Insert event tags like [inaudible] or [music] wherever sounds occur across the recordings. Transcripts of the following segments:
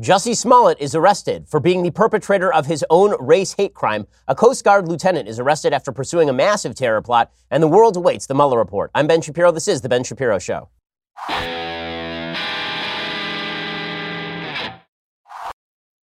Jussie Smollett is arrested for being the perpetrator of his own race hate crime. A Coast Guard lieutenant is arrested after pursuing a massive terror plot, and the world awaits the Mueller report. I'm Ben Shapiro. This is The Ben Shapiro Show.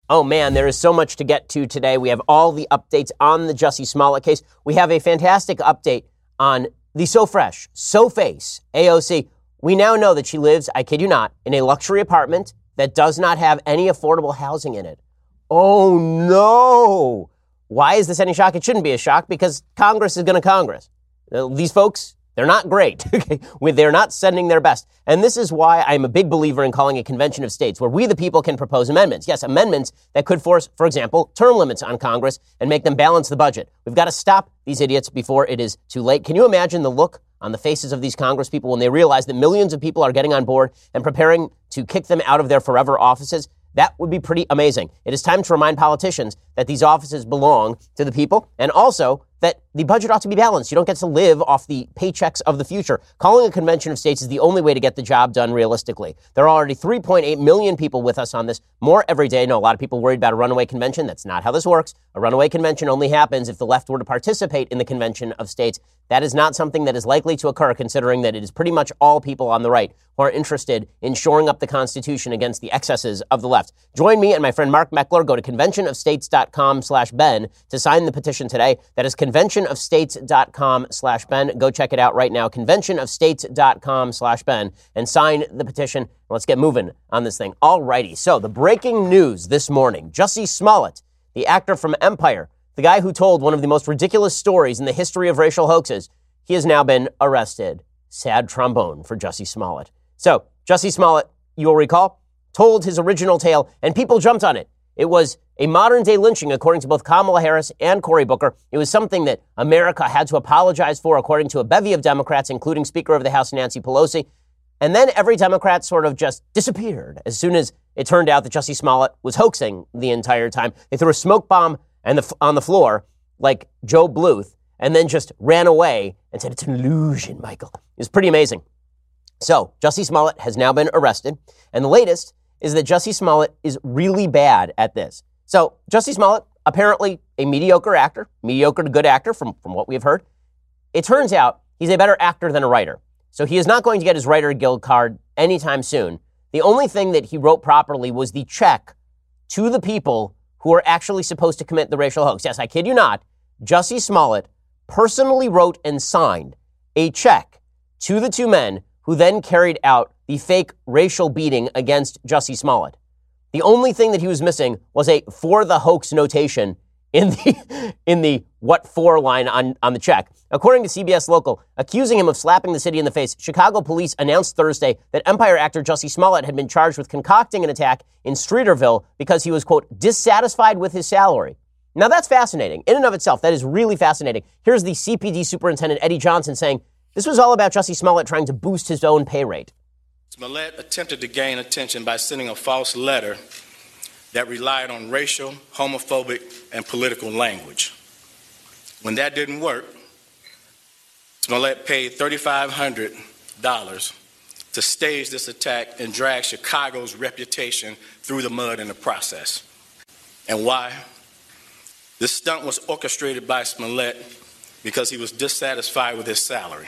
Oh man, there is so much to get to today. We have all the updates on the Jussie Smollett case. We have a fantastic update on the So Fresh, So Face, AOC. We now know that she lives, I kid you not, in a luxury apartment that does not have any affordable housing in it. Oh no! Why is this any shock? It shouldn't be a shock because Congress is going to Congress. Uh, these folks, they're not great. [laughs] Okay? they're not sending their best. And this is why I'm a big believer in calling a convention of states where we, the people, can propose amendments. Yes, amendments that could force, for example, term limits on Congress and make them balance the budget. We've got to stop these idiots before it is too late. Can you imagine the look on the faces of these Congress people when they realize that millions of people are getting on board and preparing to kick them out of their forever offices. That would be pretty amazing. It is time to remind politicians that these offices belong to the people and also that the budget ought to be balanced. You don't get to live off the paychecks of the future. Calling a convention of states is the only way to get the job done realistically. There are already 3.8 million people with us on this, more every day. No, a lot of people worried about a runaway convention. That's not how this works. A runaway convention only happens if the left were to participate in the convention of states. That is not something that is likely to occur, considering that it is pretty much all people on the right who are interested in shoring up the Constitution against the excesses of the left. Join me and my friend Mark Meckler. Go to conventionofstates.com slash Ben to sign the petition today. That is conventionofstates.com slash Ben. Go check it out right now. Conventionofstates.com slash Ben and sign the petition. Let's get moving on this thing. Alrighty. So the breaking news this morning, Jussie Smollett, the actor from Empire, the guy who told one of the most ridiculous stories in the history of racial hoaxes, he has now been arrested. Sad trombone for Jussie Smollett. So, Jussie Smollett, you'll recall, told his original tale, and people jumped on it. It was a modern day lynching, according to both Kamala Harris and Cory Booker. It was something that America had to apologize for, according to a bevy of Democrats, including Speaker of the House Nancy Pelosi. And then every Democrat sort of just disappeared as soon as it turned out that Jussie Smollett was hoaxing the entire time. They threw a smoke bomb and the, on the floor like Gob Bluth and then just ran away and said, It's an illusion, Michael. It was pretty amazing. So, Jussie Smollett has now been arrested. And the latest is that Jussie Smollett is really bad at this. So, Jussie Smollett, apparently a mediocre actor, mediocre to good actor from, from what we've heard. It turns out he's a better actor than a writer. So, he is not going to get his Writer Guild card anytime soon. The only thing that he wrote properly was the check to the people who are actually supposed to commit the racial hoax. Yes, I kid you not. Jussie Smollett personally wrote and signed a check to the two men who then carried out the fake racial beating against Jussie Smollett. The only thing that he was missing was a for the hoax notation in the [laughs] in the what for line on, on the check. According to CBS Local, accusing him of slapping the city in the face, Chicago police announced Thursday that Empire actor Jussie Smollett had been charged with concocting an attack in Streeterville because he was, quote, dissatisfied with his salary. Now that's fascinating. In and of itself, that is really fascinating. Here's the CPD superintendent, Eddie Johnson, saying this was all about Jussie Smollett trying to boost his own pay rate. Smollett attempted to gain attention by sending a false letter that relied on racial, homophobic, and political language. When that didn't work, Smollett paid $3,500 to stage this attack and drag Chicago's reputation through the mud in the process. And why? This stunt was orchestrated by Smollett because he was dissatisfied with his salary.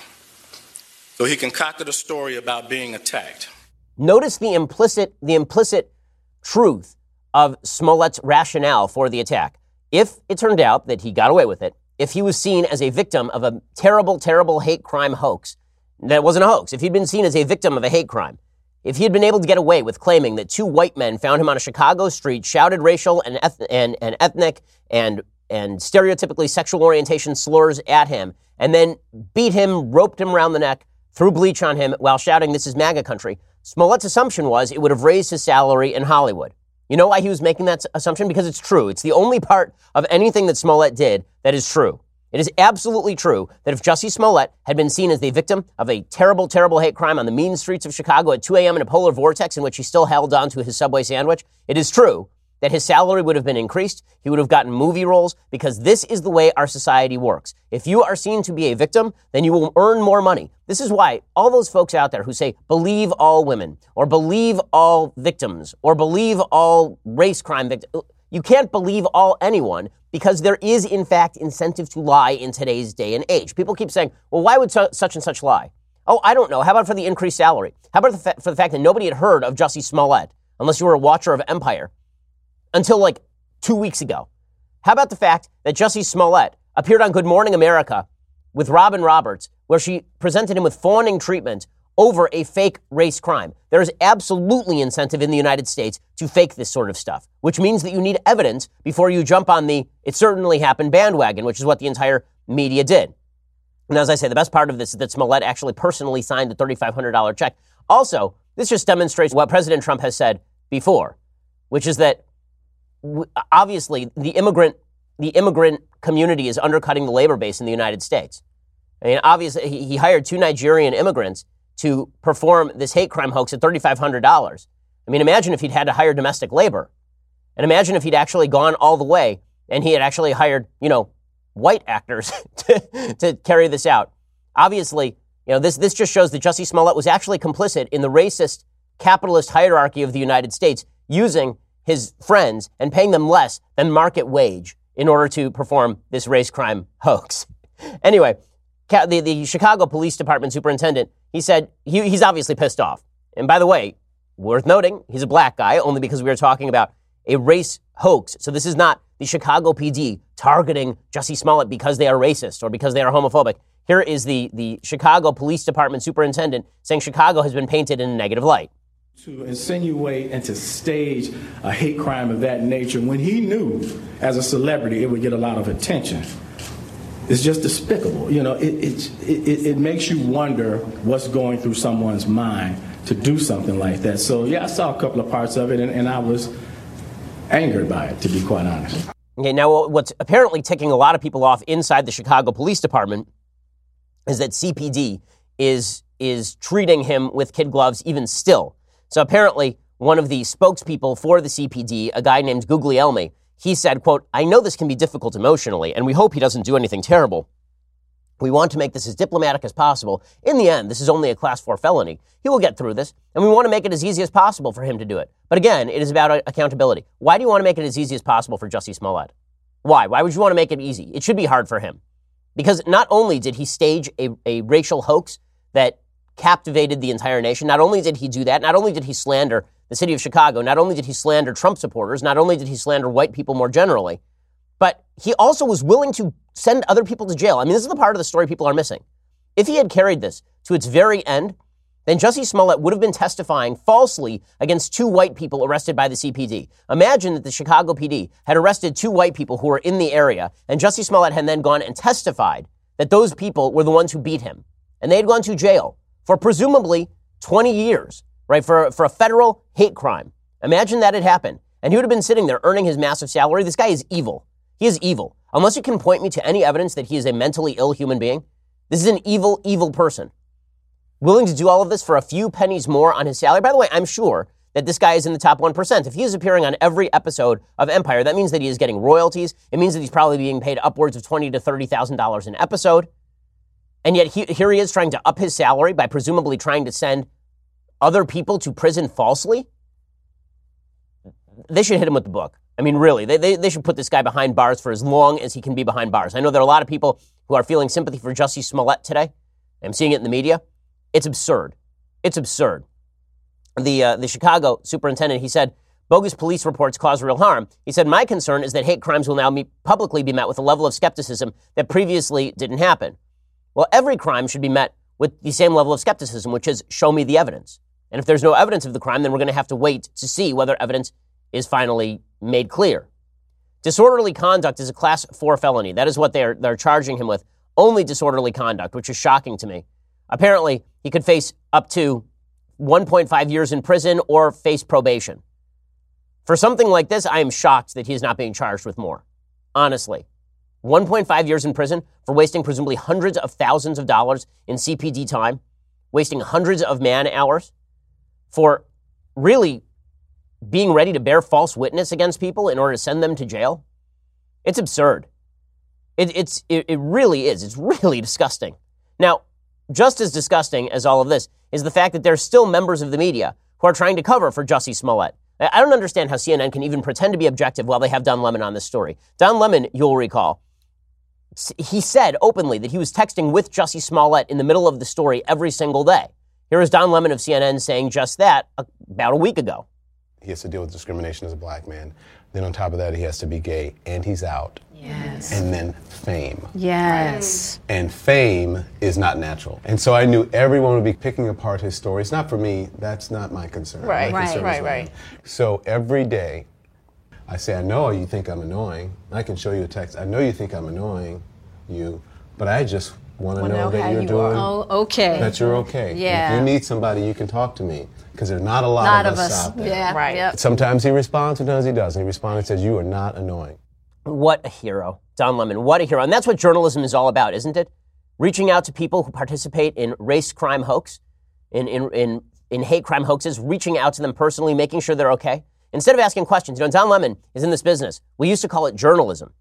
So he concocted a story about being attacked. Notice the implicit, the implicit truth of Smollett's rationale for the attack. If it turned out that he got away with it, if he was seen as a victim of a terrible, terrible hate crime hoax, that wasn't a hoax, if he'd been seen as a victim of a hate crime, if he had been able to get away with claiming that two white men found him on a Chicago street, shouted racial and, eth- and, and ethnic and, and stereotypically sexual orientation slurs at him, and then beat him, roped him around the neck, threw bleach on him while shouting, This is MAGA country, Smollett's assumption was it would have raised his salary in Hollywood. You know why he was making that assumption? Because it's true. It's the only part of anything that Smollett did that is true. It is absolutely true that if Jussie Smollett had been seen as the victim of a terrible, terrible hate crime on the mean streets of Chicago at 2 a.m. in a polar vortex in which he still held onto his Subway sandwich, it is true that his salary would have been increased. He would have gotten movie roles because this is the way our society works. If you are seen to be a victim, then you will earn more money. This is why all those folks out there who say believe all women or believe all victims or believe all race crime victims, you can't believe all anyone because there is, in fact, incentive to lie in today's day and age. People keep saying, well, why would such and such lie? Oh, I don't know. How about for the increased salary? How about for the fact that nobody had heard of Jussie Smollett unless you were a watcher of Empire until like two weeks ago? How about the fact that Jussie Smollett appeared on Good Morning America with Robin Roberts, where she presented him with fawning treatment over a fake race crime. There is absolutely incentive in the United States to fake this sort of stuff, which means that you need evidence before you jump on the it certainly happened bandwagon, which is what the entire media did. And as I say, the best part of this is that Smollett actually personally signed the $3,500 check. Also, this just demonstrates what President Trump has said before, which is that obviously the immigrant the immigrant community is undercutting the labor base in the United States. I mean, obviously, he hired two Nigerian immigrants to perform this hate crime hoax at $3,500. I mean, imagine if he'd had to hire domestic labor. And imagine if he'd actually gone all the way and he had actually hired, you know, white actors [laughs] to, to carry this out. Obviously, you know, this, this just shows that Jussie Smollett was actually complicit in the racist capitalist hierarchy of the United States using his friends and paying them less than market wage in order to perform this race crime hoax. [laughs] anyway, the, the Chicago Police Department superintendent, he said he, he's obviously pissed off. And by the way, worth noting, he's a black guy only because we are talking about a race hoax. So this is not the Chicago PD targeting Jussie Smollett because they are racist or because they are homophobic. Here is the, the Chicago Police Department superintendent saying Chicago has been painted in a negative light. To insinuate and to stage a hate crime of that nature when he knew as a celebrity it would get a lot of attention. It's just despicable. You know, it, it, it, it makes you wonder what's going through someone's mind to do something like that. So, yeah, I saw a couple of parts of it and, and I was angered by it, to be quite honest. Okay, now what's apparently ticking a lot of people off inside the Chicago Police Department is that CPD is is treating him with kid gloves even still. So apparently, one of the spokespeople for the CPD, a guy named Guglielmi, he said, quote, I know this can be difficult emotionally, and we hope he doesn't do anything terrible. We want to make this as diplomatic as possible. In the end, this is only a class four felony. He will get through this, and we want to make it as easy as possible for him to do it. But again, it is about uh, accountability. Why do you want to make it as easy as possible for Jussie Smollett? Why? Why would you want to make it easy? It should be hard for him. Because not only did he stage a, a racial hoax that captivated the entire nation, not only did he do that, not only did he slander the city of Chicago, not only did he slander Trump supporters, not only did he slander white people more generally, but he also was willing to send other people to jail. I mean, this is the part of the story people are missing. If he had carried this to its very end, then Jussie Smollett would have been testifying falsely against two white people arrested by the CPD. Imagine that the Chicago PD had arrested two white people who were in the area, and Jussie Smollett had then gone and testified that those people were the ones who beat him. And they had gone to jail for presumably 20 years, right, for, for a federal hate crime. Imagine that had happened. And he would have been sitting there earning his massive salary. This guy is evil. He is evil. Unless you can point me to any evidence that he is a mentally ill human being, this is an evil, evil person. Willing to do all of this for a few pennies more on his salary. By the way, I'm sure that this guy is in the top 1%. If he is appearing on every episode of Empire, that means that he is getting royalties. It means that he's probably being paid upwards of twenty to $30,000 an episode. And yet he, here he is trying to up his salary by presumably trying to send other people to prison falsely. They should hit him with the book. I mean, really, they, they, they should put this guy behind bars for as long as he can be behind bars. I know there are a lot of people who are feeling sympathy for Jussie Smollett today. I'm seeing it in the media. It's absurd. It's absurd. The, uh, the Chicago superintendent, he said, bogus police reports cause real harm. He said, My concern is that hate crimes will now be publicly be met with a level of skepticism that previously didn't happen. Well, every crime should be met with the same level of skepticism, which is show me the evidence. And if there's no evidence of the crime, then we're going to have to wait to see whether evidence is finally made clear. Disorderly conduct is a class four felony. That is what they're, they're charging him with. Only disorderly conduct, which is shocking to me. Apparently, he could face up to 1.5 years in prison or face probation. For something like this, I am shocked that he is not being charged with more. Honestly. 1.5 years in prison for wasting presumably hundreds of thousands of dollars in CPD time, wasting hundreds of man hours for really being ready to bear false witness against people in order to send them to jail? It's absurd. It, it's, it, it really is. It's really [laughs] disgusting. Now, just as disgusting as all of this is the fact that there's still members of the media who are trying to cover for Jussie Smollett. I don't understand how CNN can even pretend to be objective while they have Don Lemon on this story. Don Lemon, you'll recall, he said openly that he was texting with Jussie Smollett in the middle of the story every single day. Here is Don Lemon of CNN saying just that about a week ago. He has to deal with discrimination as a black man. Then on top of that, he has to be gay, and he's out. Yes. And then fame. Yes. And fame is not natural. And so I knew everyone would be picking apart his story. It's not for me. That's not my concern. Right, my right, concern right, right. So every day, I say, I know you think I'm annoying. I can show you a text. I know you think I'm annoying, you, but I just want to Wanna know, know that you're you doing. are. Oh, okay. That you're okay. Yeah. If you need somebody, you can talk to me because there's not a lot, Lot of, of us, us. out there. Yeah. Right. Yep. Sometimes he responds, sometimes he doesn't. He responds and says, "You are not annoying." What a hero. Don Lemon, what a hero. And that's what journalism is all about, isn't it? Reaching out to people who participate in race crime hoax, in, in, in, in hate crime hoaxes, reaching out to them personally, making sure they're okay. Instead of asking questions, you know, Don Lemon is in this business. We used to call it journalism.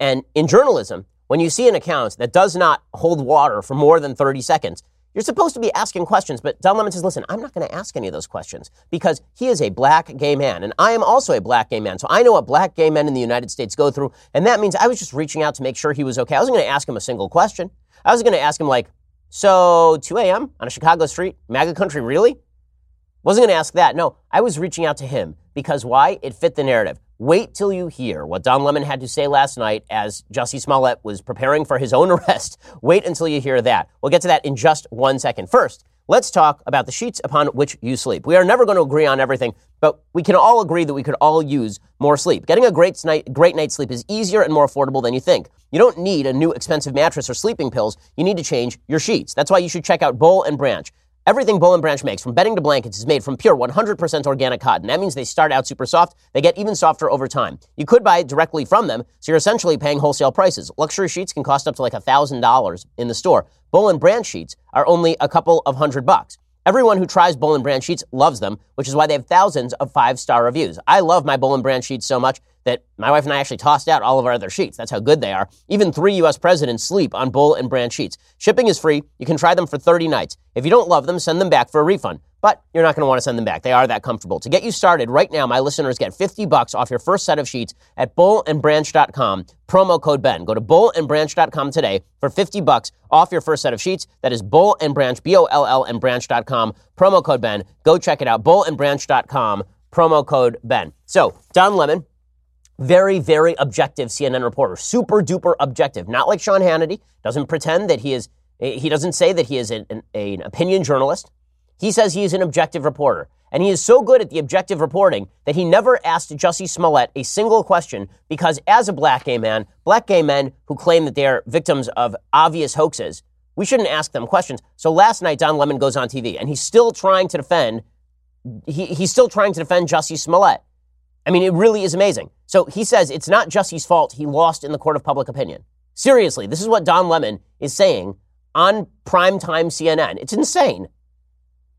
And in journalism, when you see an account that does not hold water for more than 30 seconds, you're supposed to be asking questions, but Don Lemon says, listen, I'm not going to ask any of those questions because he is a black gay man, and I am also a black gay man. So I know what black gay men in the United States go through, and that means I was just reaching out to make sure he was okay. I wasn't going to ask him a single question. I was going to ask him, like, so 2 a.m. on a Chicago street, MAGA country, really? Wasn't going to ask that. No, I was reaching out to him because why? It fit the narrative. Wait till you hear what Don Lemon had to say last night as Jussie Smollett was preparing for his own [laughs] arrest. Wait until you hear that. We'll get to that in just one second. First, let's talk about the sheets upon which you sleep. We are never going to agree on everything, but we can all agree that we could all use more sleep. Getting a great night, great night's sleep is easier and more affordable than you think. You don't need a new expensive mattress or sleeping pills. You need to change your sheets. That's why you should check out Boll and Branch. Everything Boll and Branch makes, from bedding to blankets, is made from pure 100% organic cotton. That means they start out super soft, they get even softer over time. You could buy it directly from them, so you're essentially paying wholesale prices. Luxury sheets can cost up to like $1,000 in the store. Boll and Branch sheets are only a couple of hundred bucks. Everyone who tries Boll and Branch sheets loves them, which is why they have thousands of five-star reviews. I love my Boll and Branch sheets so much that my wife and I actually tossed out all of our other sheets. That's how good they are. Even three U.S. presidents sleep on Boll and Branch sheets. Shipping is free. You can try them for 30 nights. If you don't love them, send them back for a refund. But you're not going to want to send them back. They are that comfortable. To get you started right now, my listeners get 50 bucks off your first set of sheets at bollandbranch.com. Promo code Ben. Go to bollandbranch.com today for 50 bucks off your first set of sheets. That is Boll and Branch, B-O-L-L and branch.com. Promo code Ben. Go check it out. Bollandbranch.com. Promo code Ben. So, Don Lemon, very, very objective CNN reporter, super duper objective. Not like Sean Hannity, doesn't pretend that he is, he doesn't say that he is an, an, an opinion journalist. He says he is an objective reporter. And he is so good at the objective reporting that he never asked Jussie Smollett a single question because, as a black gay man, black gay men who claim that they are victims of obvious hoaxes, we shouldn't ask them questions. So last night, Don Lemon goes on TV and he's still trying to defend, he, he's still trying to defend Jussie Smollett. I mean, it really is amazing. So he says it's not Jussie's fault he lost in the court of public opinion. Seriously, this is what Don Lemon is saying on primetime CNN. It's insane.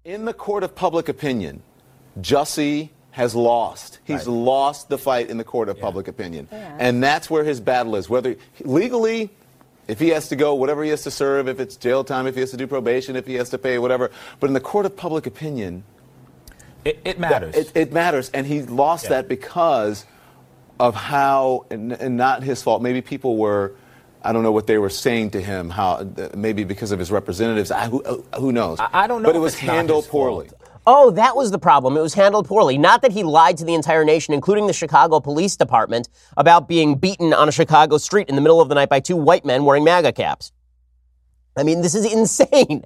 In the court of public opinion, Jussie has lost. He's lost the fight in the court of public opinion. And that's where his battle is. Whether legally, if he has to go, whatever he has to serve, if it's jail time, if he has to do probation, if he has to pay, whatever. But in the court of public opinion, It, it matters. It, it matters, and he lost that because of how, and, and not his fault. Maybe people were, I don't know what they were saying to him. How maybe because of his representatives. I, who, uh, who knows? I- I don't know But it was handled poorly. fault. Oh, that was the problem. It was handled poorly. Not that he lied to the entire nation, including the Chicago Police Department, about being beaten on a Chicago street in the middle of the night by two white men wearing MAGA caps. I mean, this is [laughs] insane.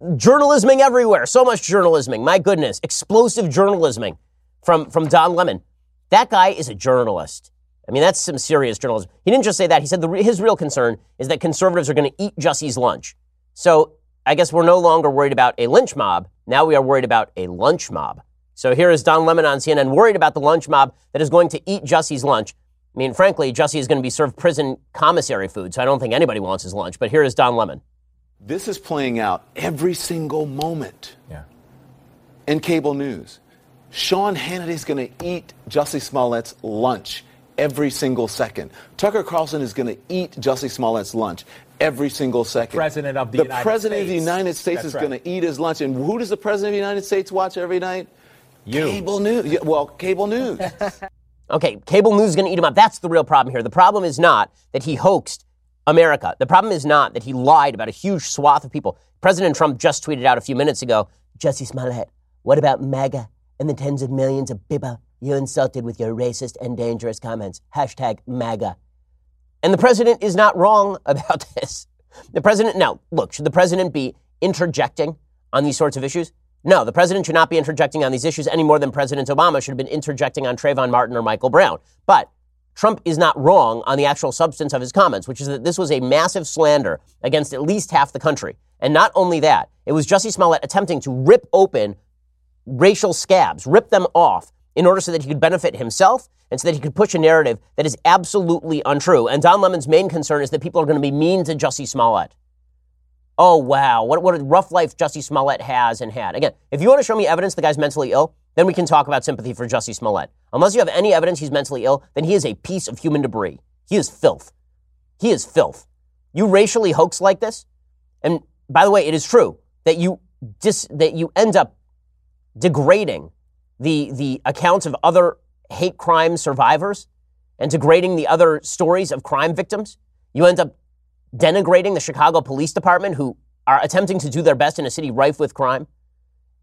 Journalisming everywhere. So much journalisming. My goodness. Explosive journalisming from, from Don Lemon. That guy is a journalist. I mean, that's some serious journalism. He didn't just say that. He said the, his real concern is that conservatives are going to eat Jussie's lunch. So I guess we're no longer worried about a lynch mob. Now we are worried about a lunch mob. So here is Don Lemon on CNN worried about the lunch mob that is going to eat Jussie's lunch. I mean, frankly, Jussie is going to be served prison commissary food, so I don't think anybody wants his lunch. But here is Don Lemon. This is playing out every single moment yeah. in cable news. Sean Hannity is going to eat Jussie Smollett's lunch every single second. Tucker Carlson is going to eat Jussie Smollett's lunch every single second. President of the the United president of the United States That's is right. going to eat his lunch, and who does the president of the United States watch every night? You. Cable news. Yeah, well, cable news. [laughs] Okay, cable news is going to eat him up. That's the real problem here. The problem is not that he hoaxed America. The problem is not that he lied about a huge swath of people. President Trump just tweeted out a few minutes ago, Jesse Smollett, what about MAGA and the tens of millions of people you insulted with your racist and dangerous comments? Hashtag MAGA. And the president is not wrong [laughs] about this. The president, now, look, should the president be interjecting on these sorts of issues? No, the president should not be interjecting on these issues any more than President Obama should have been interjecting on Trayvon Martin or Michael Brown. But Trump is not wrong on the actual substance of his comments, which is that this was a massive slander against at least half the country. And not only that, it was Jussie Smollett attempting to rip open racial scabs, rip them off in order so that he could benefit himself and so that he could push a narrative that is absolutely untrue. And Don Lemon's main concern is that people are going to be mean to Jussie Smollett. Oh, wow. What, what a rough life Jussie Smollett has and had. Again, if you want to show me evidence the guy's mentally ill, then we can talk about sympathy for Jussie Smollett. Unless you have any evidence he's mentally ill, then he is a piece of human debris. He is filth. He is filth. You racially hoax like this, and by the way, it is true that you dis, that you end up degrading the the accounts of other hate crime survivors and degrading the other stories of crime victims. You end up denigrating the Chicago Police Department, who are attempting to do their best in a city rife with crime,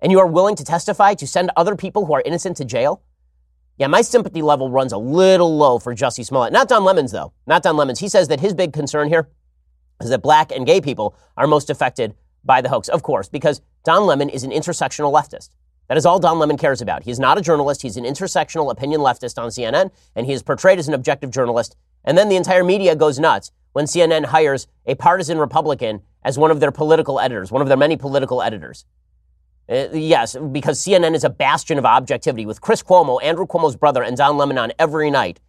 and you are willing to testify to send other people who are innocent to jail. Yeah, my sympathy level runs a little low for Jussie Smollett. Not Don Lemons, though. Not Don Lemons. He says that his big concern here is that black and gay people are most affected by the hoax. Of course, because Don Lemon is an intersectional leftist. That is all Don Lemon cares about. He is not a journalist. He's an intersectional opinion leftist on CNN, and he is portrayed as an objective journalist. And then the entire media goes nuts when CNN hires a partisan Republican as one of their political editors, one of their many political editors. Uh, yes, because CNN is a bastion of objectivity with Chris Cuomo, Andrew Cuomo's brother, and Don Lemon on every night,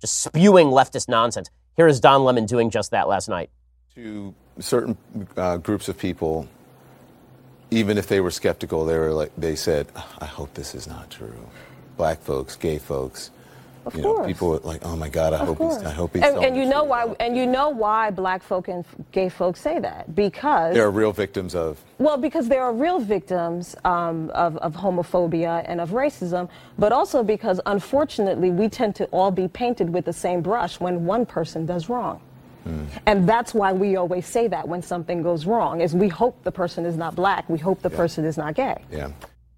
just spewing leftist nonsense. Here is Don Lemon doing just that last night. to certain uh, groups of people, even if they were skeptical, they were like they said, "I hope this is not true." Black folks, gay folks, Of you know, people were like, "Oh my God, I Of hope course. he's, I hope he's." and, and you know truth." why and you know why black folk and gay folks say that because They're real victims of. well because there are real victims um, of, of homophobia and of racism but also because unfortunately we tend to all be painted with the same brush when one person does wrong and that's why we always say that when something goes wrong is we hope the person is not black we hope the person is not gay Yeah.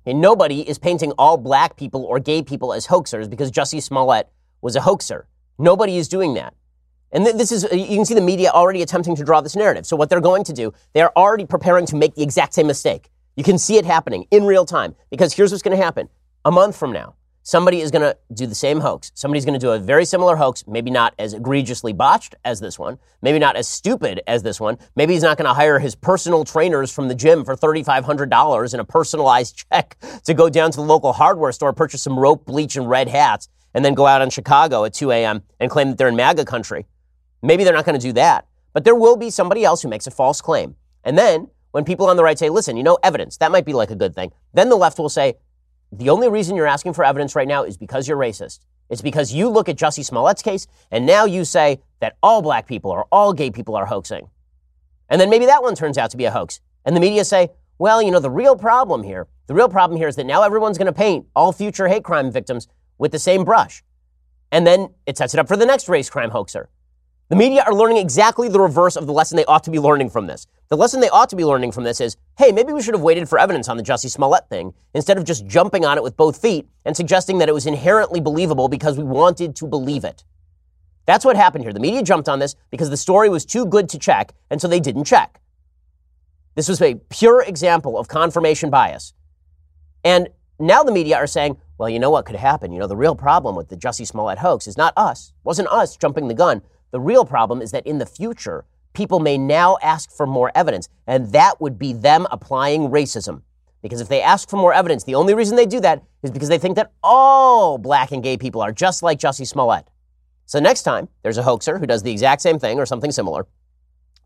And nobody is painting all black people or gay people as hoaxers because Jussie Smollett was a hoaxer. Nobody is doing that. And th- this is, uh, you can see the media already attempting to draw this narrative. So what they're going to do, they're already preparing to make the exact same mistake. You can see it happening in real time because here's what's going to happen. A month from now, somebody is going to do the same hoax. Somebody's going to do a very similar hoax, maybe not as egregiously botched as this one, maybe not as stupid as this one. Maybe he's not going to hire his personal trainers from the gym for $3,500 in a personalized [laughs] check to go down to the local hardware store, purchase some rope, bleach, and red hats, and then go out in Chicago at 2 a.m. and claim that they're in MAGA country. Maybe they're not going to do that. But there will be somebody else who makes a false claim. And then when people on the right say, listen, you know, evidence, that might be like a good thing, then the left will say, the only reason you're asking for evidence right now is because you're racist. It's because you look at Jussie Smollett's case and now you say that all black people or all gay people are hoaxing. And then maybe that one turns out to be a hoax. And the media say, well, you know, the real problem here, the real problem here is that now everyone's going to paint all future hate crime victims with the same brush. And then it sets it up for the next race crime hoaxer. The media are learning exactly the reverse of the lesson they ought to be learning from this. The lesson they ought to be learning from this is, hey, maybe we should have waited for evidence on the Jussie Smollett thing instead of just jumping on it with both feet and suggesting that it was inherently believable because we wanted to believe it. That's what happened here. The media jumped on this because the story was too good to check, and so they didn't check. This was a pure example of confirmation bias. And now the media are saying, well, you know what could happen? You know, the real problem with the Jussie Smollett hoax is not us, it wasn't us jumping the gun. The real problem is that in the future, people may now ask for more evidence, and that would be them applying racism. Because if they ask for more evidence, the only reason they do that is because they think that all black and gay people are just like Jussie Smollett. So next time there's a hoaxer who does the exact same thing or something similar,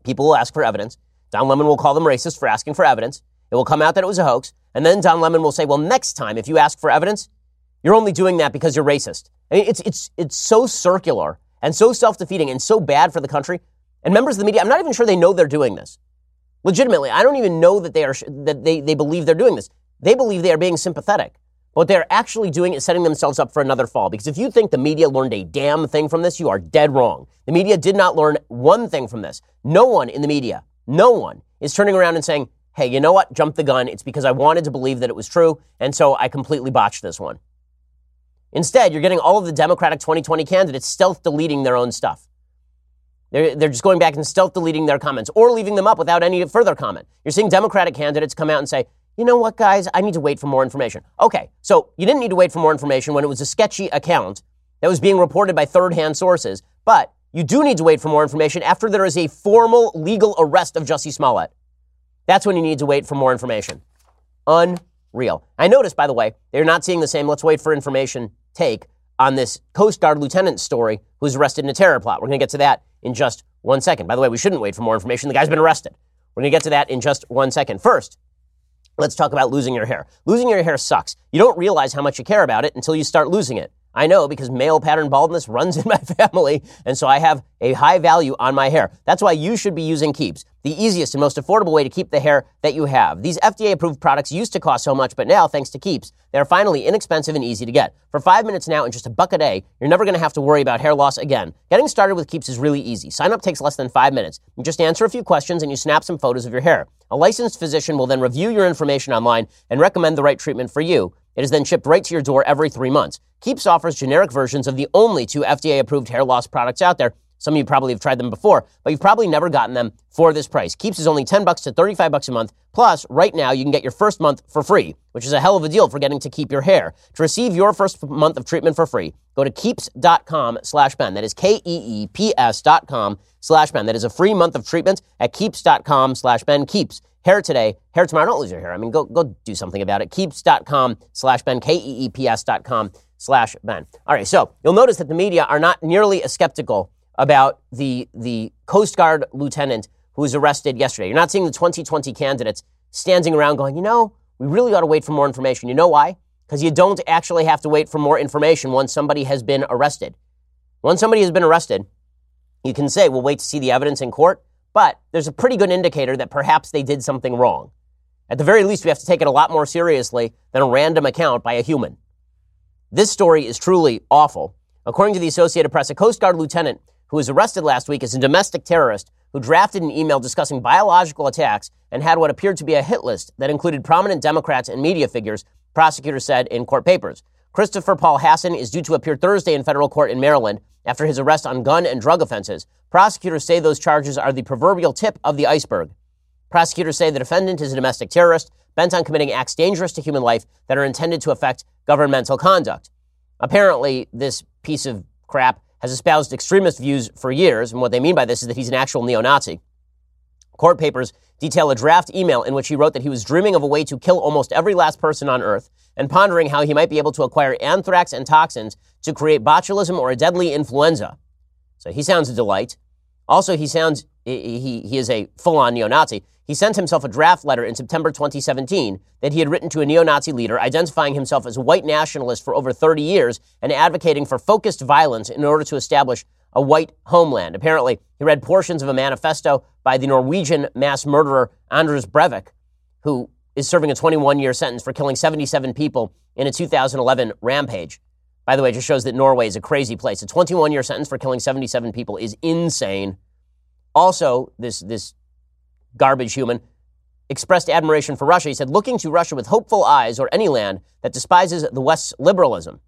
people will ask for evidence. Don Lemon will call them racist for asking for evidence. It will come out that it was a hoax. And then Don Lemon will say, well, next time, if you ask for evidence, You're only doing that because you're racist. I mean, it's, it's, it's so circular and so self defeating and so bad for the country. And members of the media, I'm not even sure they know they're doing this. Legitimately, I don't even know that they are that they, they believe they're doing this. They believe they are being sympathetic. What they're actually doing is setting themselves up for another fall. Because if you think the media learned a damn thing from this, you are dead wrong. The media did not learn one thing from this. No one in the media, no one is turning around and saying, hey, you know what? Jump the gun. It's because I wanted to believe that it was true, and so I completely botched this one. Instead, you're getting all of the Democratic 2020 candidates stealth deleting their own stuff. They're, they're just going back and stealth deleting their comments or leaving them up without any further comment. You're seeing Democratic candidates come out and say, you know what, guys, I need to wait for more information. Okay, so you didn't need to wait for more information when it was a sketchy account that was being reported by third hand sources, but you do need to wait for more information after there is a formal legal arrest of Jussie Smollett. That's when you need to wait for more information. Unreal. I noticed, by the way, they're not seeing the same let's wait for information take on this Coast Guard lieutenant story who's arrested in a terror plot. We're going to get to that in just one second. By the way, we shouldn't wait for more information. The guy's been arrested. We're going to get to that in just one second. First, let's talk about losing your hair. Losing your hair sucks. You don't realize how much you care about it until you start losing it. I know because male pattern baldness [laughs] runs in my family, and so I have a high value on my hair. That's why you should be using Keeps, the easiest and most affordable way to keep the hair that you have. These FDA approved products used to cost so much, but now, thanks to Keeps, they're finally inexpensive and easy to get. For five minutes now and just a buck a day, you're never going to have to worry about hair loss again. Getting started with Keeps is really easy. Sign up takes less than five minutes. You just answer a few questions and you snap some photos of your hair. A licensed physician will then review your information online and recommend the right treatment for you. It is then shipped right to your door every three months. Keeps offers generic versions of the only two FDA approved hair loss products out there. Some of you probably have tried them before, but you've probably never gotten them for this price. Keeps is only 10 bucks to 35 bucks a month. Plus, right now you can get your first month for free, which is a hell of a deal for getting to keep your hair. To receive your first month of treatment for free, go to keeps.com slash Ben. That is K-E-E-P-S dot com slash Ben. That is a free month of treatment at keeps.com slash Ben. Keeps. Hair today, hair tomorrow. Don't lose your hair. I mean, go, go do something about it. Keeps.com slash Ben, K-E-E-P-S dot com slash Ben. All right, so you'll notice that the media are not nearly as skeptical about the, the Coast Guard lieutenant who was arrested yesterday. You're not seeing the 2020 candidates standing around going, you know, we really ought to wait for more information. You know why? Because you don't actually have to wait for more information once somebody has been arrested. Once somebody has been arrested, you can say, we'll wait to see the evidence in court. But there's a pretty good indicator that perhaps they did something wrong. At the very least, we have to take it a lot more seriously than a random account by a human. This story is truly awful. According to the Associated Press, a Coast Guard lieutenant who was arrested last week is a domestic terrorist who drafted an email discussing biological attacks and had what appeared to be a hit list that included prominent Democrats and media figures, prosecutors said in court papers. Christopher Paul Hasson is due to appear Thursday in federal court in Maryland after his arrest on gun and drug offenses. Prosecutors say those charges are the proverbial tip of the iceberg. Prosecutors say the defendant is a domestic terrorist bent on committing acts dangerous to human life that are intended to affect governmental conduct. Apparently, this piece of crap has espoused extremist views for years, and what they mean by this is that he's an actual neo Nazi. Court papers detail a draft email in which he wrote that he was dreaming of a way to kill almost every last person on Earth and pondering how he might be able to acquire anthrax and toxins to create botulism or a deadly influenza. So he sounds a delight. Also, he sounds, he, he, is a full on neo Nazi. He sent himself a draft letter in September 2017 that he had written to a neo Nazi leader, identifying himself as a white nationalist for over 30 years and advocating for focused violence in order to establish a white homeland. Apparently, he read portions of a manifesto by the Norwegian mass murderer Anders Breivik, who is serving a 21 year sentence for killing 77 people in a 2011 rampage. By the way, it just shows that Norway is a crazy place. A 21 year sentence for killing 77 people is insane. Also, this, this garbage human expressed admiration for Russia. He said, looking to Russia with hopeful eyes or any land that despises the West's liberalism.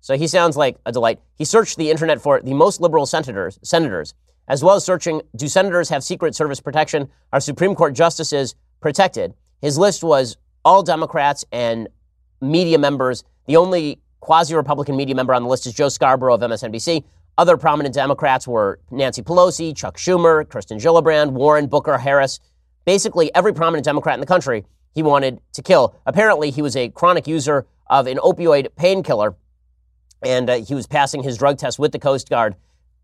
So he sounds like a delight. He searched the internet for the most liberal senators, senators, as well as searching, do senators have Secret Service protection? Are Supreme Court justices protected? His list was all Democrats and media members. The only quasi Republican media member on the list is Joe Scarborough of MSNBC. Other prominent Democrats were Nancy Pelosi, Chuck Schumer, Kirsten Gillibrand, Warren, Booker, Harris. Basically, every prominent Democrat in the country he wanted to kill. Apparently, he was a chronic user of an opioid painkiller, and uh, he was passing his drug test with the Coast Guard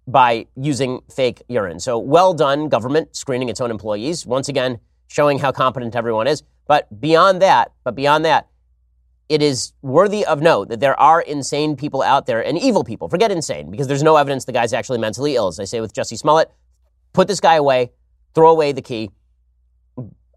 by using fake urine. So, well done, government, screening its own employees. Once again, showing how competent everyone is. But beyond that, but beyond that, it is worthy of note that there are insane people out there and evil people. Forget insane, because there's no evidence the guy's actually mentally ill. As I say with Jesse Smollett, put this guy away, throw away the key.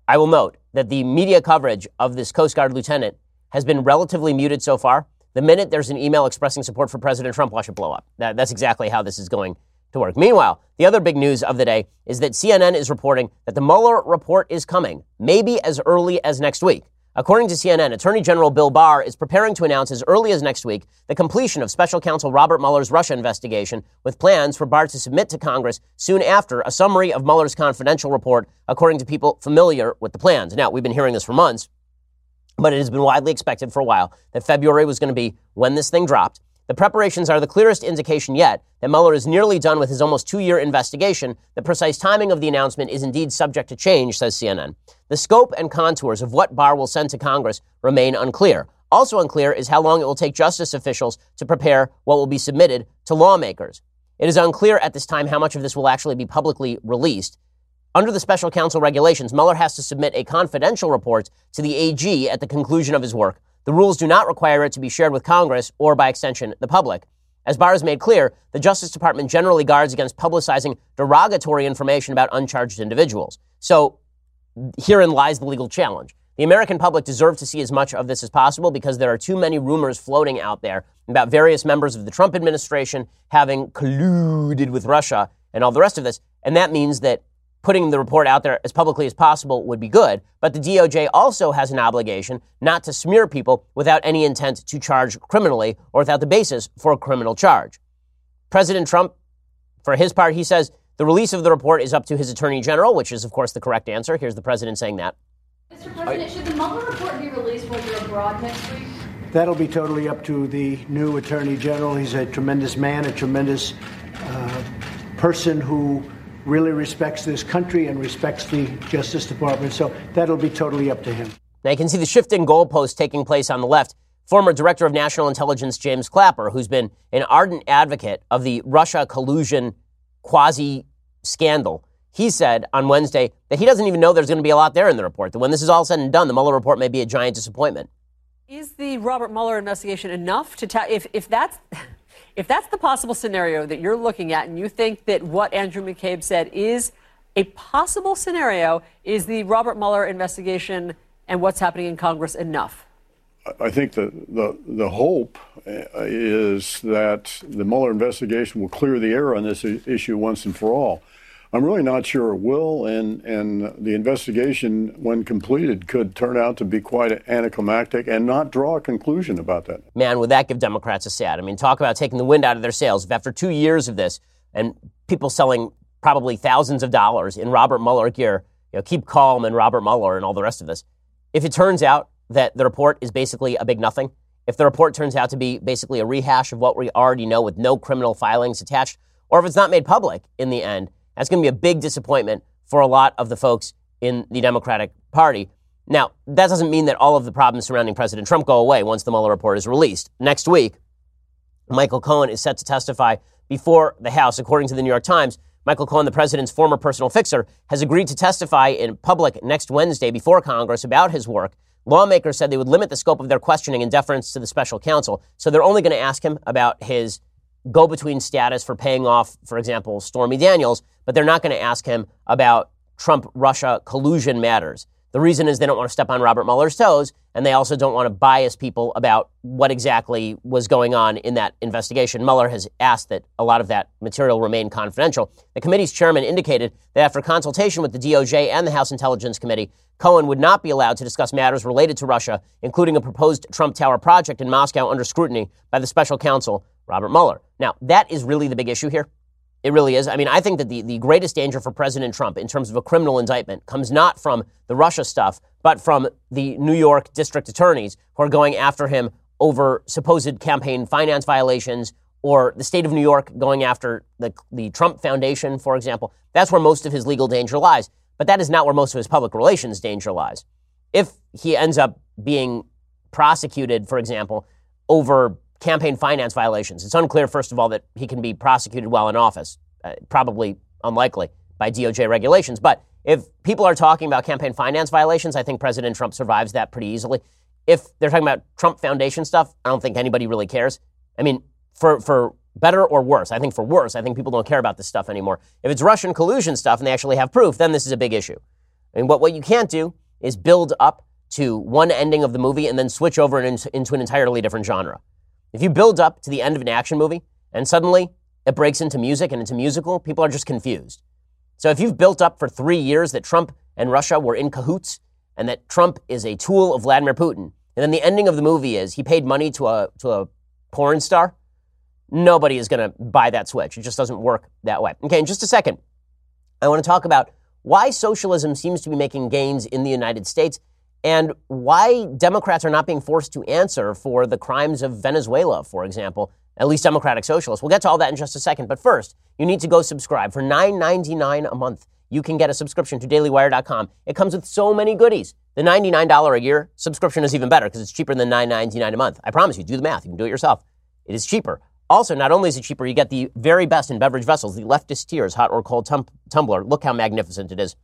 I will note that the media coverage of this Coast Guard lieutenant has been relatively muted so far. The minute there's an email expressing support for President Trump, watch it blow up. That, that's exactly how this is going to work. Meanwhile, the other big news of the day is that CNN is reporting that the Mueller report is coming, maybe as early as next week. According to CNN, Attorney General Bill Barr is preparing to announce as early as next week the completion of Special Counsel Robert Mueller's Russia investigation, with plans for Barr to submit to Congress soon after a summary of Mueller's confidential report, according to people familiar with the plans. Now, we've been hearing this for months, but it has been widely expected for a while that February was going to be when this thing dropped. The preparations are the clearest indication yet that Mueller is nearly done with his almost two year investigation. The precise timing of the announcement is indeed subject to change, says CNN. The scope and contours of what Barr will send to Congress remain unclear. Also unclear is how long it will take justice officials to prepare what will be submitted to lawmakers. It is unclear at this time how much of this will actually be publicly released. Under the special counsel regulations, Mueller has to submit a confidential report to the AG at the conclusion of his work. The rules do not require it to be shared with Congress or, by extension, the public. As Barr has made clear, the Justice Department generally guards against publicizing derogatory information about uncharged individuals. So, herein lies the legal challenge. The American public deserve to see as much of this as possible because there are too many rumors floating out there about various members of the Trump administration having colluded with Russia and all the rest of this. And that means that putting the report out there as publicly as possible would be good. But the DOJ also has an obligation not to smear people without any intent to charge criminally or without the basis for a criminal charge. President Trump, for his part, he says the release of the report is up to his attorney general, which is, of course, the correct answer. Here's the president saying that. Mr. President, should the Mueller report be released while you're abroad next week? That'll be totally up to the new attorney general. He's a tremendous man, a tremendous uh, person who really respects this country and respects the Justice Department. So that'll be totally up to him. Now you can see the shifting goalposts taking place on the left. Former Director of National Intelligence James Clapper, who's been an ardent advocate of the Russia collusion quasi scandal, he said on Wednesday that he doesn't even know there's going to be a lot there in the report. That when this is all said and done, the Mueller report may be a giant disappointment. Is the Robert Mueller investigation enough to ta- if if that's if that's the possible scenario that you're looking at, and you think that what Andrew McCabe said is a possible scenario, is the Robert Mueller investigation and what's happening in Congress enough? I think the, the, the hope uh, is that the Mueller investigation will clear the air on this issue once and for all. I'm really not sure it will, and, and the investigation, when completed, could turn out to be quite anticlimactic and not draw a conclusion about that. Man, would that give Democrats a sad? I mean, talk about taking the wind out of their sails. If after two years of this and people selling probably thousands of dollars in Robert Mueller gear, you know, keep calm and Robert Mueller and all the rest of this, if it turns out that the report is basically a big nothing, if the report turns out to be basically a rehash of what we already know with no criminal filings attached, or if it's not made public in the end, that's going to be a big disappointment for a lot of the folks in the Democratic Party. Now, that doesn't mean that all of the problems surrounding President Trump go away once the Mueller report is released. Next week, Michael Cohen is set to testify before the House. According to the New York Times, Michael Cohen, the president's former personal fixer, has agreed to testify in public next Wednesday before Congress about his work. Lawmakers said they would limit the scope of their questioning in deference to the special counsel, so they're only going to ask him about his go between status for paying off, for example, Stormy Daniels, but they're not going to ask him about Trump Russia collusion matters. The reason is they don't want to step on Robert Mueller's toes, and they also don't want to bias people about what exactly was going on in that investigation. Mueller has asked that a lot of that material remain confidential. The committee's chairman indicated that after consultation with the DOJ and the House Intelligence Committee, Cohen would not be allowed to discuss matters related to Russia, including a proposed Trump Tower project in Moscow under scrutiny by the special counsel, Robert Mueller. Now, that is really the big issue here. It really is. I mean, I think that the, the greatest danger for President Trump in terms of a criminal indictment comes not from the Russia stuff, but from the New York district attorneys who are going after him over supposed campaign finance violations or the state of New York going after the, the Trump Foundation, for example. That's where most of his legal danger lies. But that is not where most of his public relations danger lies. If he ends up being prosecuted, for example, over campaign finance violations. It's unclear, first of all, that he can be prosecuted while in office. Uh, probably unlikely by DOJ regulations. But if people are talking about campaign finance violations, I think President Trump survives that pretty easily. if they're talking about Trump Foundation stuff, I don't think anybody really cares. I mean, for, for better or worse, I think for worse, I think people don't care about this stuff anymore. If it's Russian collusion stuff and they actually have proof, then this is a big issue. I mean, what, what you can't do is build up to one ending of the movie and then switch over into, into an entirely different genre. If you build up to the end of an action movie and suddenly it breaks into music and into musical, people are just confused. So if you've built up for three years that Trump and Russia were in cahoots and that Trump is a tool of Vladimir Putin, and then the ending of the movie is he paid money to a, to a porn star, nobody is going to buy that switch. It just doesn't work that way. Okay, in just a second, I want to talk about why socialism seems to be making gains in the United States and why Democrats are not being forced to answer for the crimes of Venezuela, for example, at least Democratic Socialists. We'll get to all that in just a second. But first, you need to go subscribe for $9.99 a month. You can get a subscription to dailywire.com. It comes with so many goodies. The $99 a year subscription is even better because it's cheaper than $9.99 a month. I promise you, do the math. You can do it yourself. It is cheaper. Also, not only is it cheaper, you get the very best in beverage vessels, the leftist tears, hot or cold tum- tumbler. Look how magnificent it is.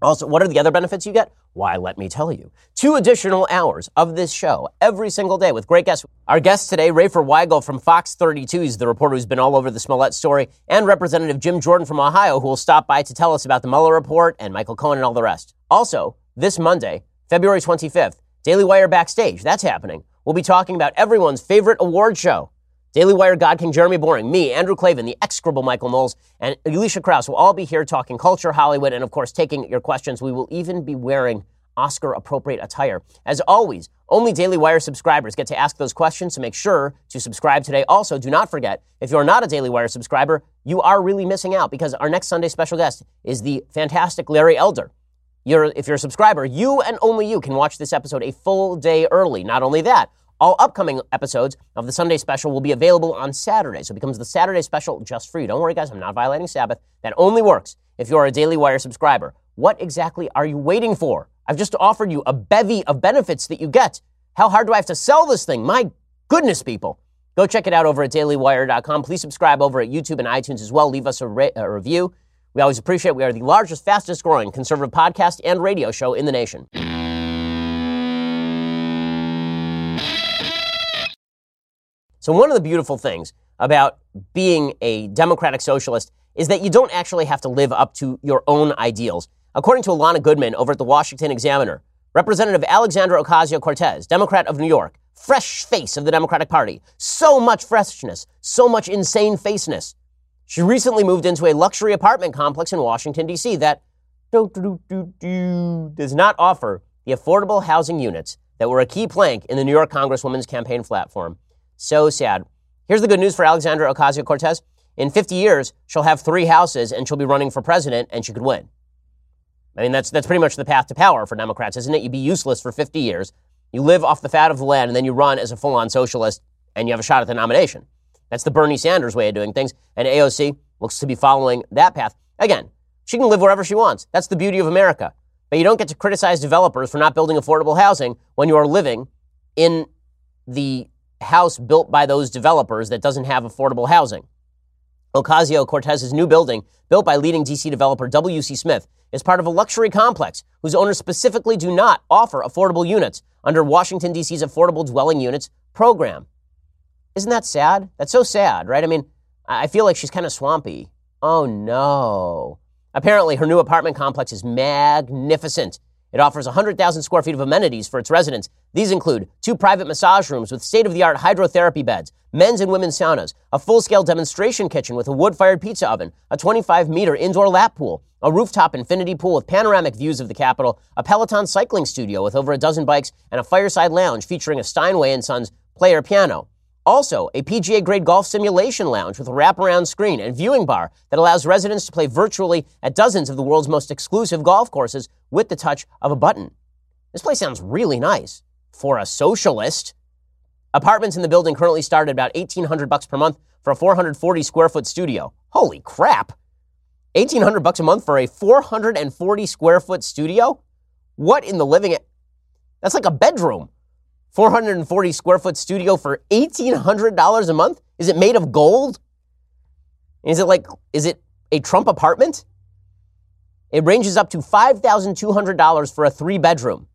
Also, what are the other benefits you get? Why, let me tell you. Two additional hours of this show every single day with great guests. Our guest today, Rafer Weigel from Fox 32, is the reporter who's been all over the Smollett story, and Representative Jim Jordan from Ohio, who will stop by to tell us about the Mueller report and Michael Cohen and all the rest. Also, this Monday, February 25th, Daily Wire Backstage. That's happening. We'll be talking about everyone's favorite award show. Daily Wire God King Jeremy Boring, me, Andrew Klavan, the execrable Michael Knowles, and Alicia Krause will all be here talking culture, Hollywood, and of course taking your questions. We will even be wearing Oscar appropriate attire. As always, only Daily Wire subscribers get to ask those questions, so make sure to subscribe today. Also, do not forget, if you're not a Daily Wire subscriber, you are really missing out because our next Sunday special guest is the fantastic Larry Elder. You're, if you're a subscriber, you and only you can watch this episode a full day early. Not only that, all upcoming episodes of the Sunday special will be available on Saturday. So it becomes the Saturday special just for you. Don't worry, guys, I'm not violating Sabbath. That only works if you're a Daily Wire subscriber. What exactly are you waiting for? I've just offered you a bevy of benefits that you get. How hard do I have to sell this thing? My goodness, people. Go check it out over at dailywire.com. Please subscribe over at YouTube and iTunes as well. Leave us a, ra- a review. We always appreciate it. We are the largest, fastest growing conservative podcast and radio show in the nation. So, one of the beautiful things about being a democratic socialist is that you don't actually have to live up to your own ideals. According to Alana Goodman over at the Washington Examiner, Representative Alexandra Ocasio Cortez, Democrat of New York, fresh face of the Democratic Party, so much freshness, so much insane faceness. She recently moved into a luxury apartment complex in Washington, D.C. that does not offer the affordable housing units that were a key plank in the New York Congresswoman's campaign platform. So sad. Here's the good news for Alexandra Ocasio Cortez. In 50 years, she'll have three houses and she'll be running for president and she could win. I mean, that's, that's pretty much the path to power for Democrats, isn't it? You'd be useless for 50 years. You live off the fat of the land and then you run as a full on socialist and you have a shot at the nomination. That's the Bernie Sanders way of doing things. And AOC looks to be following that path. Again, she can live wherever she wants. That's the beauty of America. But you don't get to criticize developers for not building affordable housing when you are living in the house built by those developers that doesn't have affordable housing. Ocasio Cortez's new building, built by leading DC developer W.C. Smith, is part of a luxury complex whose owners specifically do not offer affordable units under Washington, D.C.'s Affordable Dwelling Units program. Isn't that sad? That's so sad, right? I mean, I feel like she's kind of swampy. Oh no. Apparently, her new apartment complex is magnificent. It offers 100,000 square feet of amenities for its residents. These include two private massage rooms with state of the art hydrotherapy beds, men's and women's saunas, a full scale demonstration kitchen with a wood fired pizza oven, a 25 meter indoor lap pool, a rooftop infinity pool with panoramic views of the Capitol, a Peloton cycling studio with over a dozen bikes, and a fireside lounge featuring a Steinway and Sons player piano. Also, a PGA grade golf simulation lounge with a wraparound screen and viewing bar that allows residents to play virtually at dozens of the world's most exclusive golf courses with the touch of a button. This place sounds really nice for a socialist. Apartments in the building currently start at about 1800 bucks per month for a 440 square foot studio. Holy crap. 1800 bucks a month for a 440 square foot studio? What in the living That's like a bedroom. 440 square foot studio for $1,800 a month? Is it made of gold? Is it like, is it a Trump apartment? It ranges up to $5,200 for a three bedroom.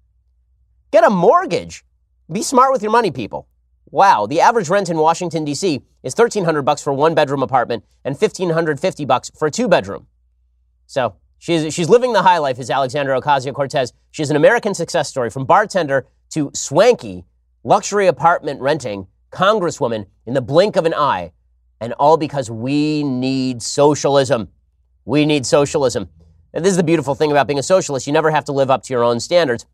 Get a mortgage Be smart with your money, people. Wow, the average rent in Washington D.C. is 1300 bucks for a one-bedroom apartment and 1550 bucks for a two-bedroom. So, she's she's living the high life is Alexandra Ocasio-Cortez. She's an American success story from bartender to swanky luxury apartment renting congresswoman in the blink of an eye, and all because we need socialism. We need socialism. And this is the beautiful thing about being a socialist. You never have to live up to your own standards.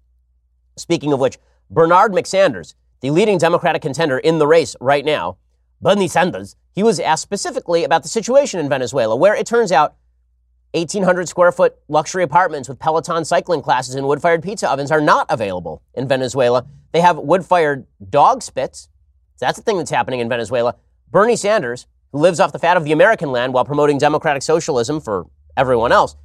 Speaking of which, Bernard McSanders, the leading Democratic contender in the race right now, Bernie Sanders, he was asked specifically about the situation in Venezuela, where it turns out 1,800 square foot luxury apartments with Peloton cycling classes and wood fired pizza ovens are not available in Venezuela. They have wood fired dog spits. That's the thing that's happening in Venezuela. Bernie Sanders, who lives off the fat of the American land while promoting democratic socialism for everyone else,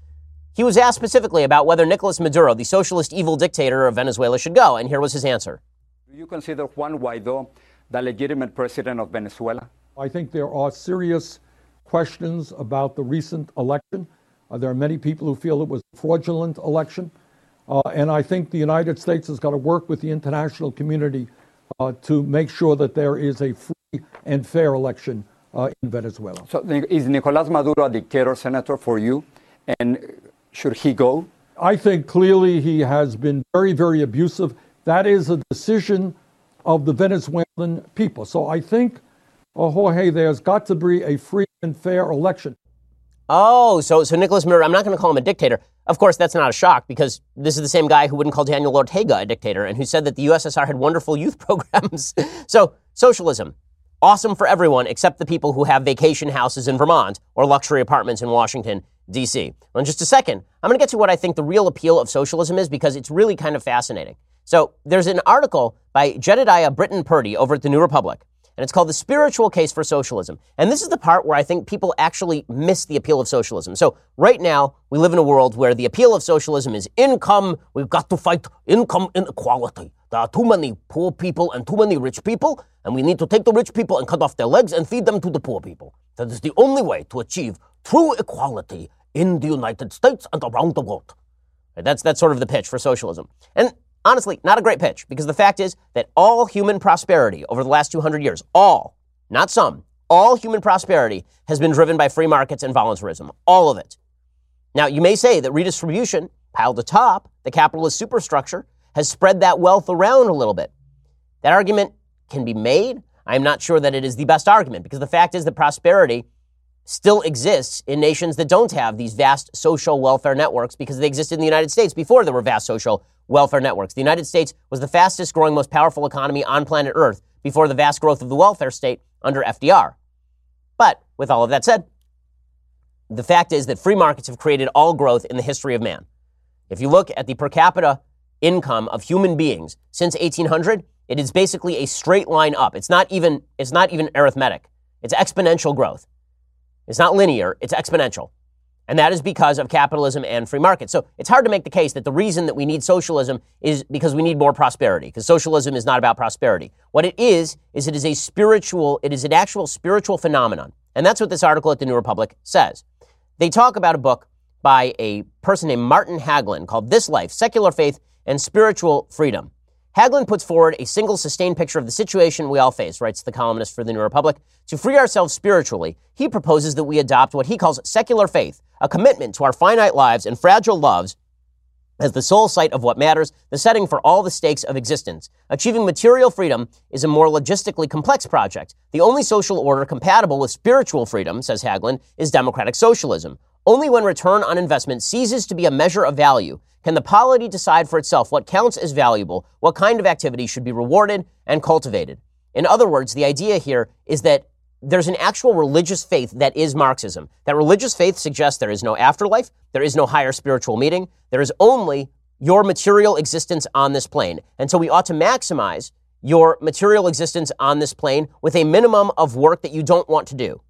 he was asked specifically about whether Nicolas Maduro, the socialist evil dictator of Venezuela, should go, and here was his answer. Do you consider Juan Guaido the legitimate president of Venezuela? I think there are serious questions about the recent election. Uh, there are many people who feel it was a fraudulent election. Uh, and I think the United States has got to work with the international community uh, to make sure that there is a free and fair election uh, in Venezuela. So, is Nicolas Maduro a dictator, Senator, for you? And should he go? I think clearly he has been very, very abusive. That is a decision of the Venezuelan people. So I think, oh, Jorge, there's got to be a free and fair election. Oh, so so Nicolas Maduro, I'm not going to call him a dictator. Of course, that's not a shock because this is the same guy who wouldn't call Daniel Ortega a dictator and who said that the USSR had wonderful youth [laughs] programs. so, socialism, awesome for everyone except the people who have vacation houses in Vermont or luxury apartments in Washington, D.C. Well, in just a second, I'm going to get to what I think the real appeal of socialism is because it's really kind of fascinating. So, there's an article by Jedediah Britton Purdy over at the New Republic and it's called The Spiritual Case for Socialism. And this is the part where I think people actually miss the appeal of socialism. So, right now, we live in a world where the appeal of socialism is income. We've got to fight income inequality. There are too many poor people and too many rich people, and we need to take the rich people and cut off their legs and feed them to the poor people. That is the only way to achieve true equality in the United States and around the world. That's, that's sort of the pitch for socialism. And honestly, not a great pitch because the fact is that all human prosperity over the last 200 years, all, not some, all human prosperity has been driven by free markets and voluntarism. All of it. Now, you may say that redistribution, piled atop the capitalist superstructure, has spread that wealth around a little bit. That argument can be made. I'm not sure that it is the best argument because the fact is that prosperity still exists in nations that don't have these vast social welfare networks because they existed in the United States before there were vast social welfare networks. The United States was the fastest growing, most powerful economy on planet Earth before the vast growth of the welfare state under FDR. But with all of that said, the fact is that free markets have created all growth in the history of man. If you look at the per capita income of human beings since 1800, it is basically a straight line up. It's not even, it's not even arithmetic. It's exponential growth. It's not linear, it's exponential. And that is because of capitalism and free markets. So it's hard to make the case that the reason that we need socialism is because we need more prosperity, because socialism is not about prosperity. What it is, is it is a spiritual, it is an actual spiritual phenomenon. And that's what this article at the New Republic says. They talk about a book by a person named Martin Hägglund called This Life, Secular Faith and Spiritual Freedom. Hägglund puts forward a single sustained picture of the situation we all face, writes the columnist for the New Republic. To free ourselves spiritually, he proposes that we adopt what he calls secular faith, a commitment to our finite lives and fragile loves as the sole site of what matters, the setting for all the stakes of existence. Achieving material freedom is a more logistically complex project. The only social order compatible with spiritual freedom, says Hägglund, is democratic socialism. Only when return on investment ceases to be a measure of value can the polity decide for itself what counts as valuable, what kind of activity should be rewarded and cultivated. In other words, the idea here is that there's an actual religious faith that is Marxism. That religious faith suggests there is no afterlife, there is no higher spiritual meaning, there is only your material existence on this plane. And so we ought to maximize your material existence on this plane with a minimum of work that you don't want to do.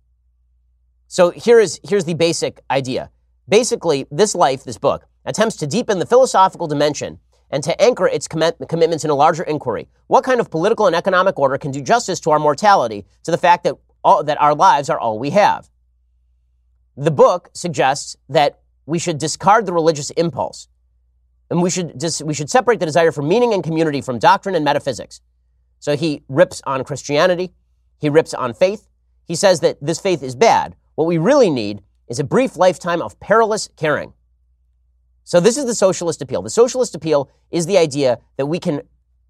So here is, here's the basic idea. Basically, this life, this book, attempts to deepen the philosophical dimension and to anchor its commitments in a larger inquiry. What kind of political and economic order can do justice to our mortality, to the fact that, all, that our lives are all we have? The book suggests that we should discard the religious impulse, and we should, dis- we should separate the desire for meaning and community from doctrine and metaphysics. So he rips on Christianity, he rips on faith. He says that this faith is bad. What we really need is a brief lifetime of perilous caring. So this is the socialist appeal. The socialist appeal is the idea that we can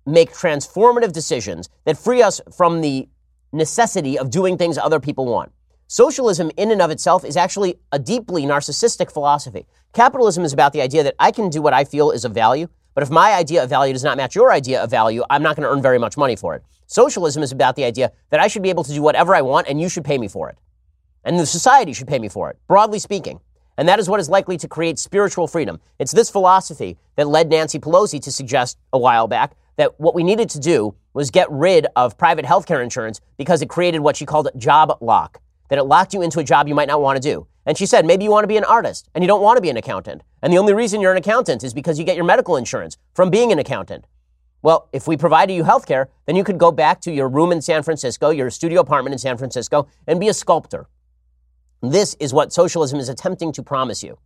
make transformative decisions that free us from the necessity of doing things other people want. Socialism, in and of itself, is actually a deeply narcissistic philosophy. Capitalism is about the idea that I can do what I feel is of value, but if my idea of value does not match your idea of value, I'm not going to earn very much money for it. Socialism is about the idea that I should be able to do whatever I want and you should pay me for it. And the society should pay me for it, broadly speaking. And that is what is likely to create spiritual freedom. It's this philosophy that led Nancy Pelosi to suggest a while back that what we needed to do was get rid of private healthcare insurance because it created what she called job lock, that it locked you into a job you might not want to do. And she said, maybe you want to be an artist and you don't want to be an accountant. And the only reason you're an accountant is because you get your medical insurance from being an accountant. Well, if we provided you health care, then you could go back to your room in San Francisco, your studio apartment in San Francisco, and be a sculptor. This is what socialism is attempting to promise you.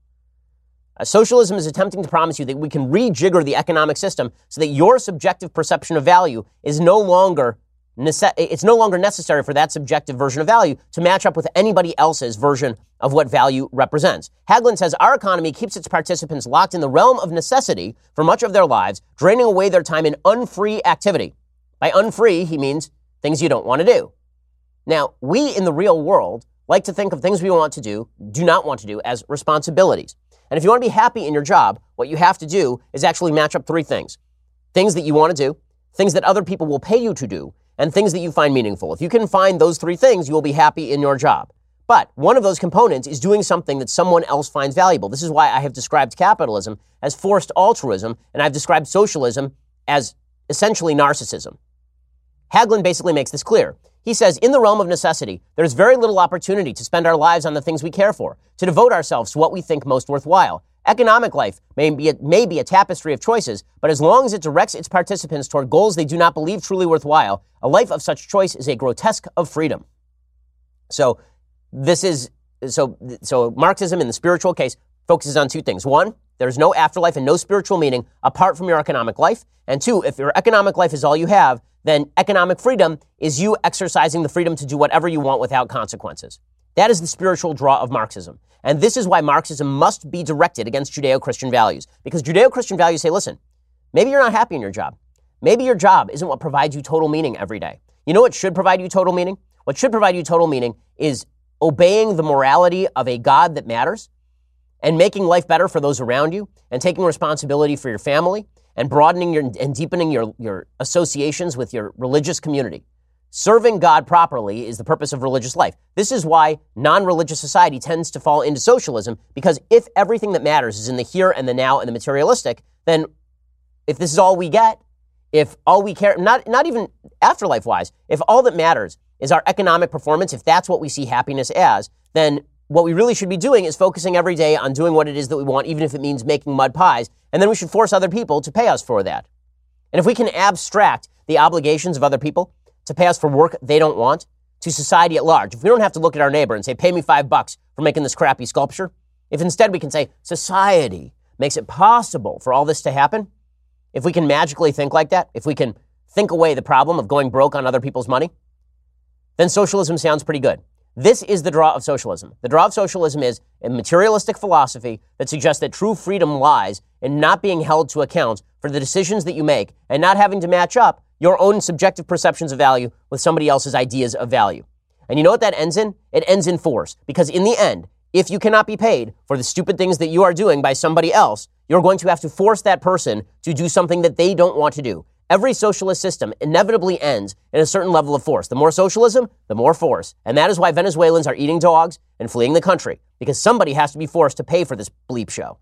Uh, socialism is attempting to promise you that we can rejigger the economic system so that your subjective perception of value is no longer nece- it's no longer necessary for that subjective version of value to match up with anybody else's version of what value represents. Hägglund says our economy keeps its participants locked in the realm of necessity for much of their lives, draining away their time in unfree activity. By unfree, he means things you don't want to do. Now, we in the real world like to think of things we want to do, do not want to do, as responsibilities. And if you want to be happy in your job, what you have to do is actually match up three things things that you want to do, things that other people will pay you to do, and things that you find meaningful. If you can find those three things, you will be happy in your job. But one of those components is doing something that someone else finds valuable. This is why I have described capitalism as forced altruism, and I've described socialism as essentially narcissism. Hägglund basically makes this clear. He says, in the realm of necessity, there's very little opportunity to spend our lives on the things we care for, to devote ourselves to what we think most worthwhile. Economic life may be, a, may be a tapestry of choices, but as long as it directs its participants toward goals they do not believe truly worthwhile, a life of such choice is a grotesque of freedom. So, this is so so Marxism in the spiritual case focuses on two things. One, there's no afterlife and no spiritual meaning apart from your economic life. And two, if your economic life is all you have, then economic freedom is you exercising the freedom to do whatever you want without consequences. That is the spiritual draw of Marxism. And this is why Marxism must be directed against Judeo Christian values. Because Judeo Christian values say, listen, maybe you're not happy in your job. Maybe your job isn't what provides you total meaning every day. You know what should provide you total meaning? What should provide you total meaning is obeying the morality of a God that matters and making life better for those around you and taking responsibility for your family and broadening your and deepening your, your associations with your religious community. Serving God properly is the purpose of religious life. This is why non religious society tends to fall into socialism, because if everything that matters is in the here and the now and the materialistic, then if this is all we get, if all we care, not, not even afterlife wise, if all that matters is our economic performance, if that's what we see happiness as, then what we really should be doing is focusing every day on doing what it is that we want, even if it means making mud pies. And then we should force other people to pay us for that. And if we can abstract the obligations of other people to pay us for work they don't want to society at large, if we don't have to look at our neighbor and say, pay me five bucks for making this crappy sculpture, if instead we can say, society makes it possible for all this to happen, if we can magically think like that, if we can think away the problem of going broke on other people's money, then socialism sounds pretty good. This is the draw of socialism. The draw of socialism is a materialistic philosophy that suggests that true freedom lies in not being held to account for the decisions that you make and not having to match up your own subjective perceptions of value with somebody else's ideas of value. And you know what that ends in? It ends in force. Because in the end, if you cannot be paid for the stupid things that you are doing by somebody else, you're going to have to force that person to do something that they don't want to do. Every socialist system inevitably ends in a certain level of force. The more socialism, the more force. And that is why Venezuelans are eating dogs and fleeing the country, because somebody has to be forced to pay for this bleep show.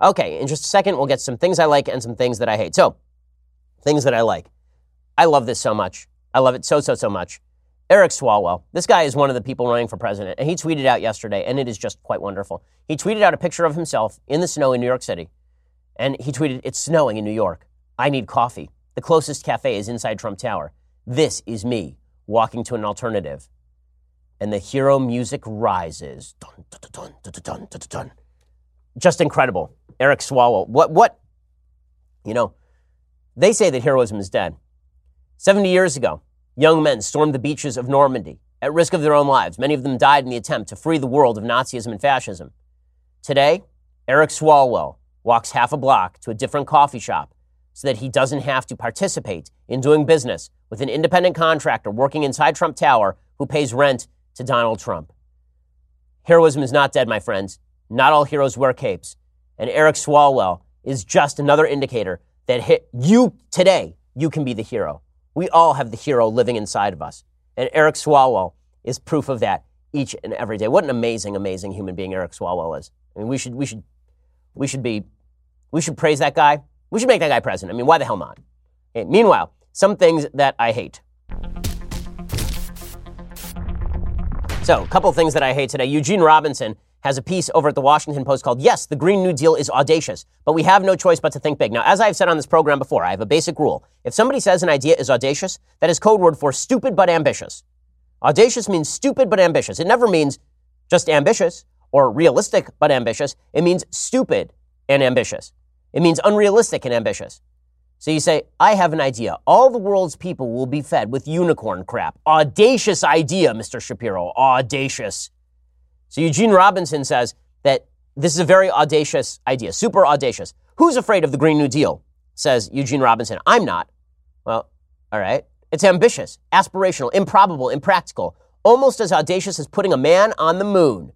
Okay, in just a second, we'll get some things I like and some things that I hate. So, things that I like. I love this so much. I love it so, so, so much. Eric Swalwell. This guy is one of the people running for president, and he tweeted out yesterday, and it is just quite wonderful. He tweeted out a picture of himself in the snow in New York City, and he tweeted, It's snowing in New York. I need coffee. The closest cafe is inside Trump Tower. This is me walking to an alternative. And the hero music rises. Dun, dun, dun, Just incredible. Eric Swalwell. What, what? You know, they say that heroism is dead. 70 years ago, young men stormed the beaches of Normandy at risk of their own lives. Many of them died in the attempt to free the world of Nazism and fascism. Today, Eric Swalwell walks half a block to a different coffee shop so that he doesn't have to participate in doing business with an independent contractor working inside Trump Tower who pays rent to Donald Trump. Heroism is not dead, my friends. Not all heroes wear capes. And Eric Swalwell is just another indicator that hit you today, you can be the hero. We all have the hero living inside of us. And Eric Swalwell is proof of that each and every day. What an amazing, amazing human being Eric Swalwell is. I mean, we should, we should, we should be, we should praise that guy. We should make that guy president. I mean, why the hell not? Okay, meanwhile, some things that I hate. So, a couple things that I hate today. Eugene Robinson has a piece over at the Washington Post called Yes, the Green New Deal is audacious, but we have no choice but to think big. Now, as I've said on this program before, I have a basic rule. If somebody says an idea is audacious, that is code word for stupid but ambitious. Audacious means stupid but ambitious. It never means just ambitious or realistic but ambitious. It means stupid and ambitious. It means unrealistic and ambitious. So you say, I have an idea. All the world's people will be fed with unicorn crap. Audacious idea, Mr. Shapiro. Audacious. So Eugene Robinson says that this is a very audacious idea, super audacious. Who's afraid of the Green New Deal? Says Eugene Robinson. I'm not. Well, all right. It's ambitious, aspirational, improbable, impractical, almost as audacious as putting a man on the moon.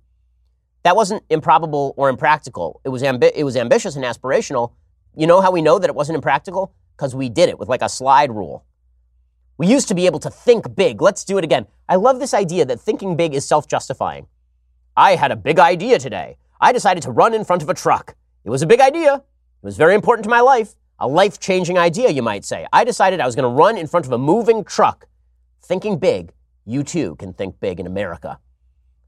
That wasn't improbable or impractical. It was, ambi- it was ambitious and aspirational. You know how we know that it wasn't impractical? Because we did it with like a slide rule. We used to be able to think big. Let's do it again. I love this idea that thinking big is self justifying. I had a big idea today. I decided to run in front of a truck. It was a big idea. It was very important to my life. A life changing idea, you might say. I decided I was going to run in front of a moving truck. Thinking big, you too can think big in America.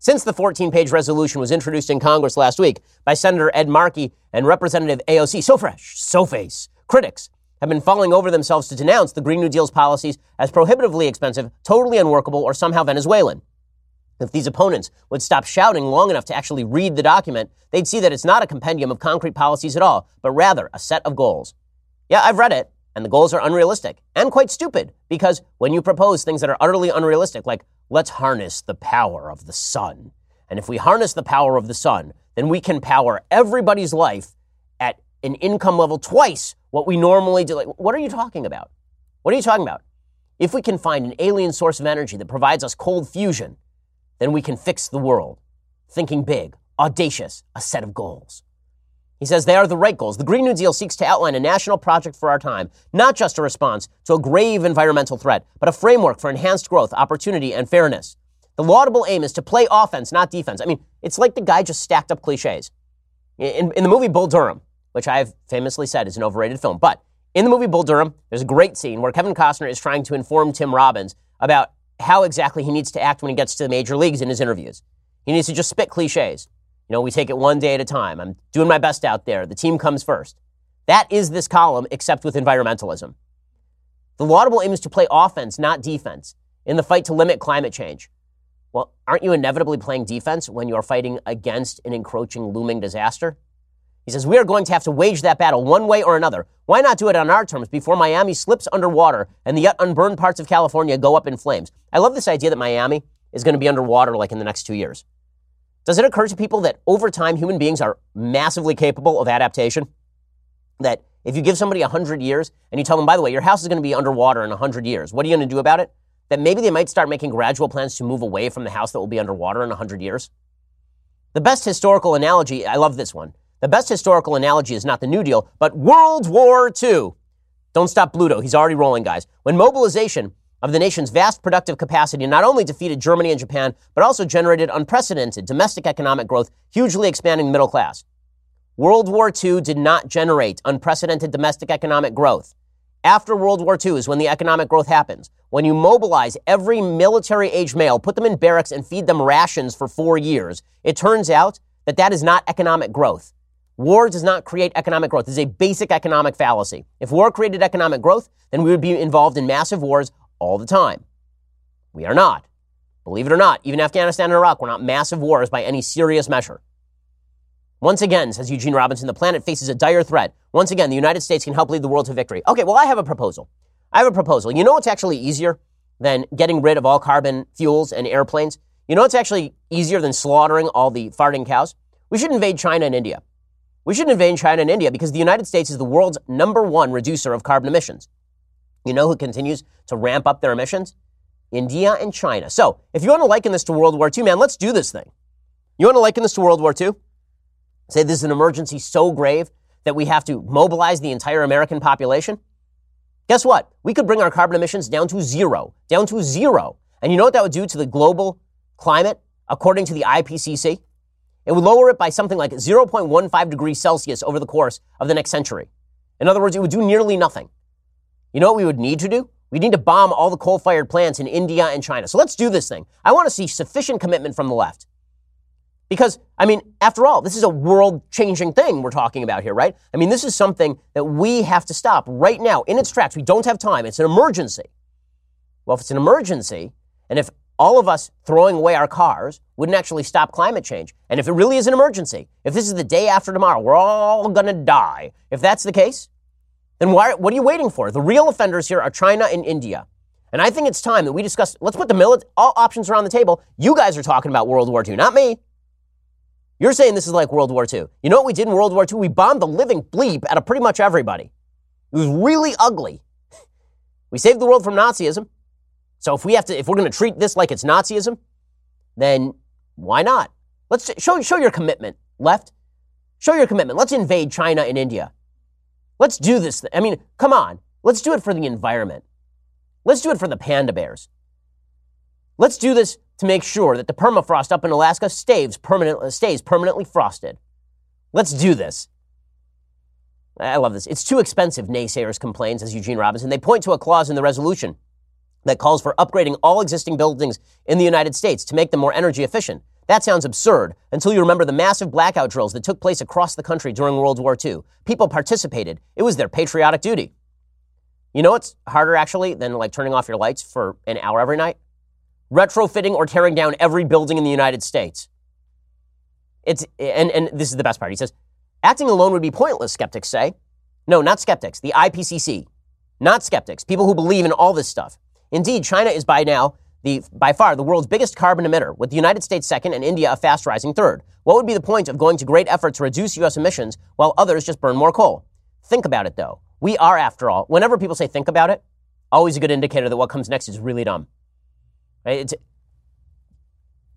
Since the 14 page resolution was introduced in Congress last week by Senator Ed Markey and Representative AOC, so fresh, so face, critics have been falling over themselves to denounce the Green New Deal's policies as prohibitively expensive, totally unworkable, or somehow Venezuelan. If these opponents would stop shouting long enough to actually read the document, they'd see that it's not a compendium of concrete policies at all, but rather a set of goals. Yeah, I've read it, and the goals are unrealistic and quite stupid because when you propose things that are utterly unrealistic, like let's harness the power of the sun, and if we harness the power of the sun, then we can power everybody's life at an income level twice what we normally do. Like, what are you talking about? What are you talking about? If we can find an alien source of energy that provides us cold fusion, then we can fix the world. Thinking big, audacious, a set of goals. He says they are the right goals. The Green New Deal seeks to outline a national project for our time, not just a response to a grave environmental threat, but a framework for enhanced growth, opportunity, and fairness. The laudable aim is to play offense, not defense. I mean, it's like the guy just stacked up cliches. In, in the movie Bull Durham, which I've famously said is an overrated film, but in the movie Bull Durham, there's a great scene where Kevin Costner is trying to inform Tim Robbins about how exactly he needs to act when he gets to the major leagues in his interviews. He needs to just spit cliches. You know, we take it one day at a time. I'm doing my best out there. The team comes first. That is this column, except with environmentalism. The laudable aim is to play offense, not defense, in the fight to limit climate change. Well, aren't you inevitably playing defense when you are fighting against an encroaching, looming disaster? He says, We are going to have to wage that battle one way or another. Why not do it on our terms before Miami slips underwater and the yet unburned parts of California go up in flames? I love this idea that Miami is going to be underwater like in the next two years. Does it occur to people that over time human beings are massively capable of adaptation? That if you give somebody 100 years and you tell them, by the way, your house is going to be underwater in 100 years, what are you going to do about it? That maybe they might start making gradual plans to move away from the house that will be underwater in 100 years? The best historical analogy, I love this one. The best historical analogy is not the New Deal, but World War II. Don't stop Bluto. He's already rolling, guys. When mobilization of the nation's vast productive capacity not only defeated Germany and Japan, but also generated unprecedented domestic economic growth, hugely expanding the middle class. World War II did not generate unprecedented domestic economic growth. After World War II is when the economic growth happens. When you mobilize every military age male, put them in barracks, and feed them rations for four years, it turns out that that is not economic growth. War does not create economic growth. Is a basic economic fallacy. If war created economic growth, then we would be involved in massive wars all the time. We are not. Believe it or not, even Afghanistan and Iraq were not massive wars by any serious measure. Once again, says Eugene Robinson, the planet faces a dire threat. Once again, the United States can help lead the world to victory. Okay, well, I have a proposal. I have a proposal. You know what's actually easier than getting rid of all carbon fuels and airplanes? You know what's actually easier than slaughtering all the farting cows? We should invade China and India. We should invade China and India because the United States is the world's number one reducer of carbon emissions. You know who continues to ramp up their emissions? India and China. So, if you want to liken this to World War II, man, let's do this thing. You want to liken this to World War II? Say this is an emergency so grave that we have to mobilize the entire American population? Guess what? We could bring our carbon emissions down to zero, down to zero. And you know what that would do to the global climate, according to the IPCC? It would lower it by something like 0.15 degrees Celsius over the course of the next century. In other words, it would do nearly nothing. You know what we would need to do? We need to bomb all the coal fired plants in India and China. So let's do this thing. I want to see sufficient commitment from the left. Because, I mean, after all, this is a world changing thing we're talking about here, right? I mean, this is something that we have to stop right now in its tracks. We don't have time. It's an emergency. Well, if it's an emergency, and if all of us throwing away our cars wouldn't actually stop climate change, and if it really is an emergency, if this is the day after tomorrow, we're all going to die. If that's the case, then why, what are you waiting for? The real offenders here are China and India. And I think it's time that we discuss, let's put the all options around the table. You guys are talking about World War II, not me. You're saying this is like World War II. You know what we did in World War II? We bombed the living bleep out of pretty much everybody. It was really ugly. We saved the world from Nazism. So if we have to, if we're going to treat this like it's Nazism, then why not? Let's show, show your commitment, left. Show your commitment. Let's invade China and India. Let's do this. I mean, come on. Let's do it for the environment. Let's do it for the panda bears. Let's do this to make sure that the permafrost up in Alaska stays, permanent, stays permanently frosted. Let's do this. I love this. It's too expensive, naysayers complain, says Eugene Robinson. They point to a clause in the resolution that calls for upgrading all existing buildings in the United States to make them more energy efficient. That sounds absurd until you remember the massive blackout drills that took place across the country during World War II. People participated. It was their patriotic duty. You know what's harder actually than like turning off your lights for an hour every night? retrofitting or tearing down every building in the United States. It's, and, and this is the best part. He says, acting alone would be pointless, skeptics say. No, not skeptics, the IPCC. Not skeptics, people who believe in all this stuff. Indeed, China is by now the, by far the world's biggest carbon emitter, with the United States second and India a fast rising third. What would be the point of going to great effort to reduce U.S. emissions while others just burn more coal? Think about it, though. We are, after all, whenever people say think about it, always a good indicator that what comes next is really dumb. Right? It's,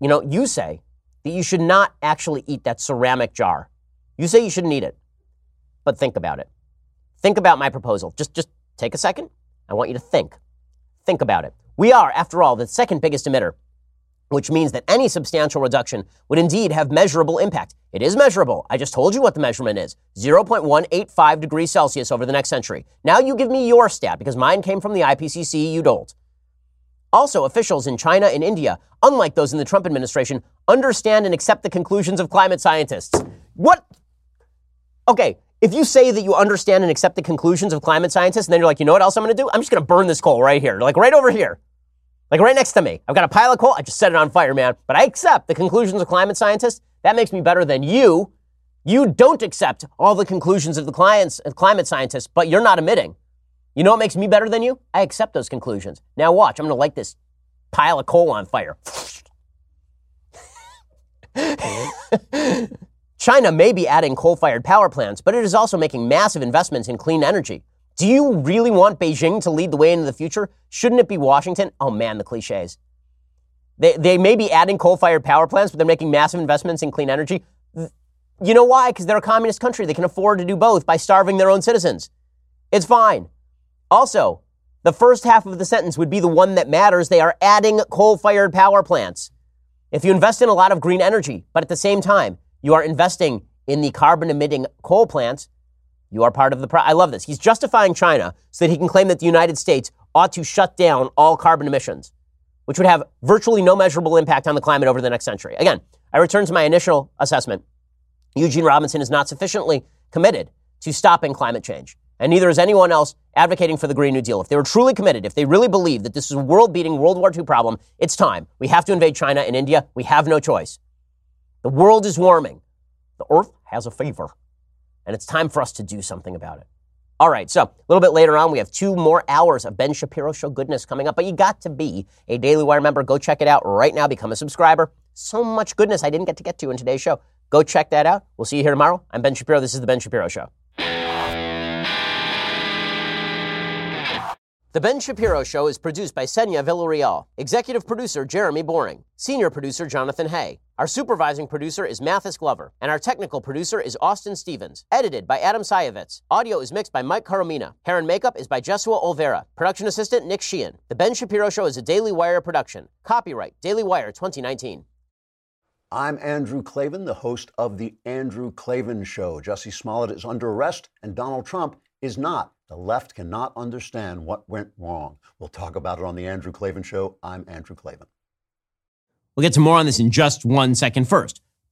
you know, you say that you should not actually eat that ceramic jar. You say you shouldn't eat it, but think about it. Think about my proposal. Just, just take a second. I want you to think. Think about it. We are, after all, the second biggest emitter, which means that any substantial reduction would indeed have measurable impact. It is measurable. I just told you what the measurement is 0.185 degrees Celsius over the next century. Now you give me your stat because mine came from the IPCC, you don't. Also, officials in China and India, unlike those in the Trump administration, understand and accept the conclusions of climate scientists. What? Okay, if you say that you understand and accept the conclusions of climate scientists, and then you're like, you know what else I'm going to do? I'm just going to burn this coal right here, like right over here, like right next to me. I've got a pile of coal. I just set it on fire, man. But I accept the conclusions of climate scientists. That makes me better than you. You don't accept all the conclusions of the clients, climate scientists, but you're not admitting. You know what makes me better than you? I accept those conclusions. Now watch, I'm going to light this pile of coal on fire. [laughs] [laughs] China may be adding coal fired power plants, but it is also making massive investments in clean energy. Do you really want Beijing to lead the way into the future? Shouldn't it be Washington? Oh man, the cliches. They, they may be adding coal fired power plants, but they're making massive investments in clean energy. You know why? Because they're a communist country. They can afford to do both by starving their own citizens. It's fine. Also, the first half of the sentence would be the one that matters. They are adding coal fired power plants. If you invest in a lot of green energy, but at the same time, you are investing in the carbon emitting coal plants, you are part of the problem. I love this. He's justifying China so that he can claim that the United States ought to shut down all carbon emissions, which would have virtually no measurable impact on the climate over the next century. Again, I return to my initial assessment. Eugene Robinson is not sufficiently committed to stopping climate change and neither is anyone else advocating for the Green New Deal. If they were truly committed, if they really believe that this is a world beating World War II problem, it's time. We have to invade China and India. We have no choice. The world is warming. The earth has a fever. And it's time for us to do something about it. All right, so a little bit later on, we have two more hours of Ben Shapiro Show goodness coming up, but you got to be a Daily Wire member. Go check it out right now. Become a subscriber. So much goodness I didn't get to get to in today's show. Go check that out. We'll see you here tomorrow. I'm Ben Shapiro. This is The Ben Shapiro Show. The Ben Shapiro Show is produced by Senya Villarreal, executive producer Jeremy Boring, senior producer Jonathan Hay. Our supervising producer is Mathis Glover, and our technical producer is Austin Stevens. Edited by Adam Sayevitz. Audio is mixed by Mike Coromina. Hair and makeup is by Jesua Olvera. Production assistant Nick Sheehan. The Ben Shapiro Show is a Daily Wire production. Copyright Daily Wire 2019. I'm Andrew Klavan, the host of The Andrew Klavan Show. Jussie Smollett is under arrest, and Donald Trump is not. The left cannot understand what went wrong. We'll talk about it on The Andrew Klavan Show. I'm Andrew Klavan. We'll get to more on this in just one second. First,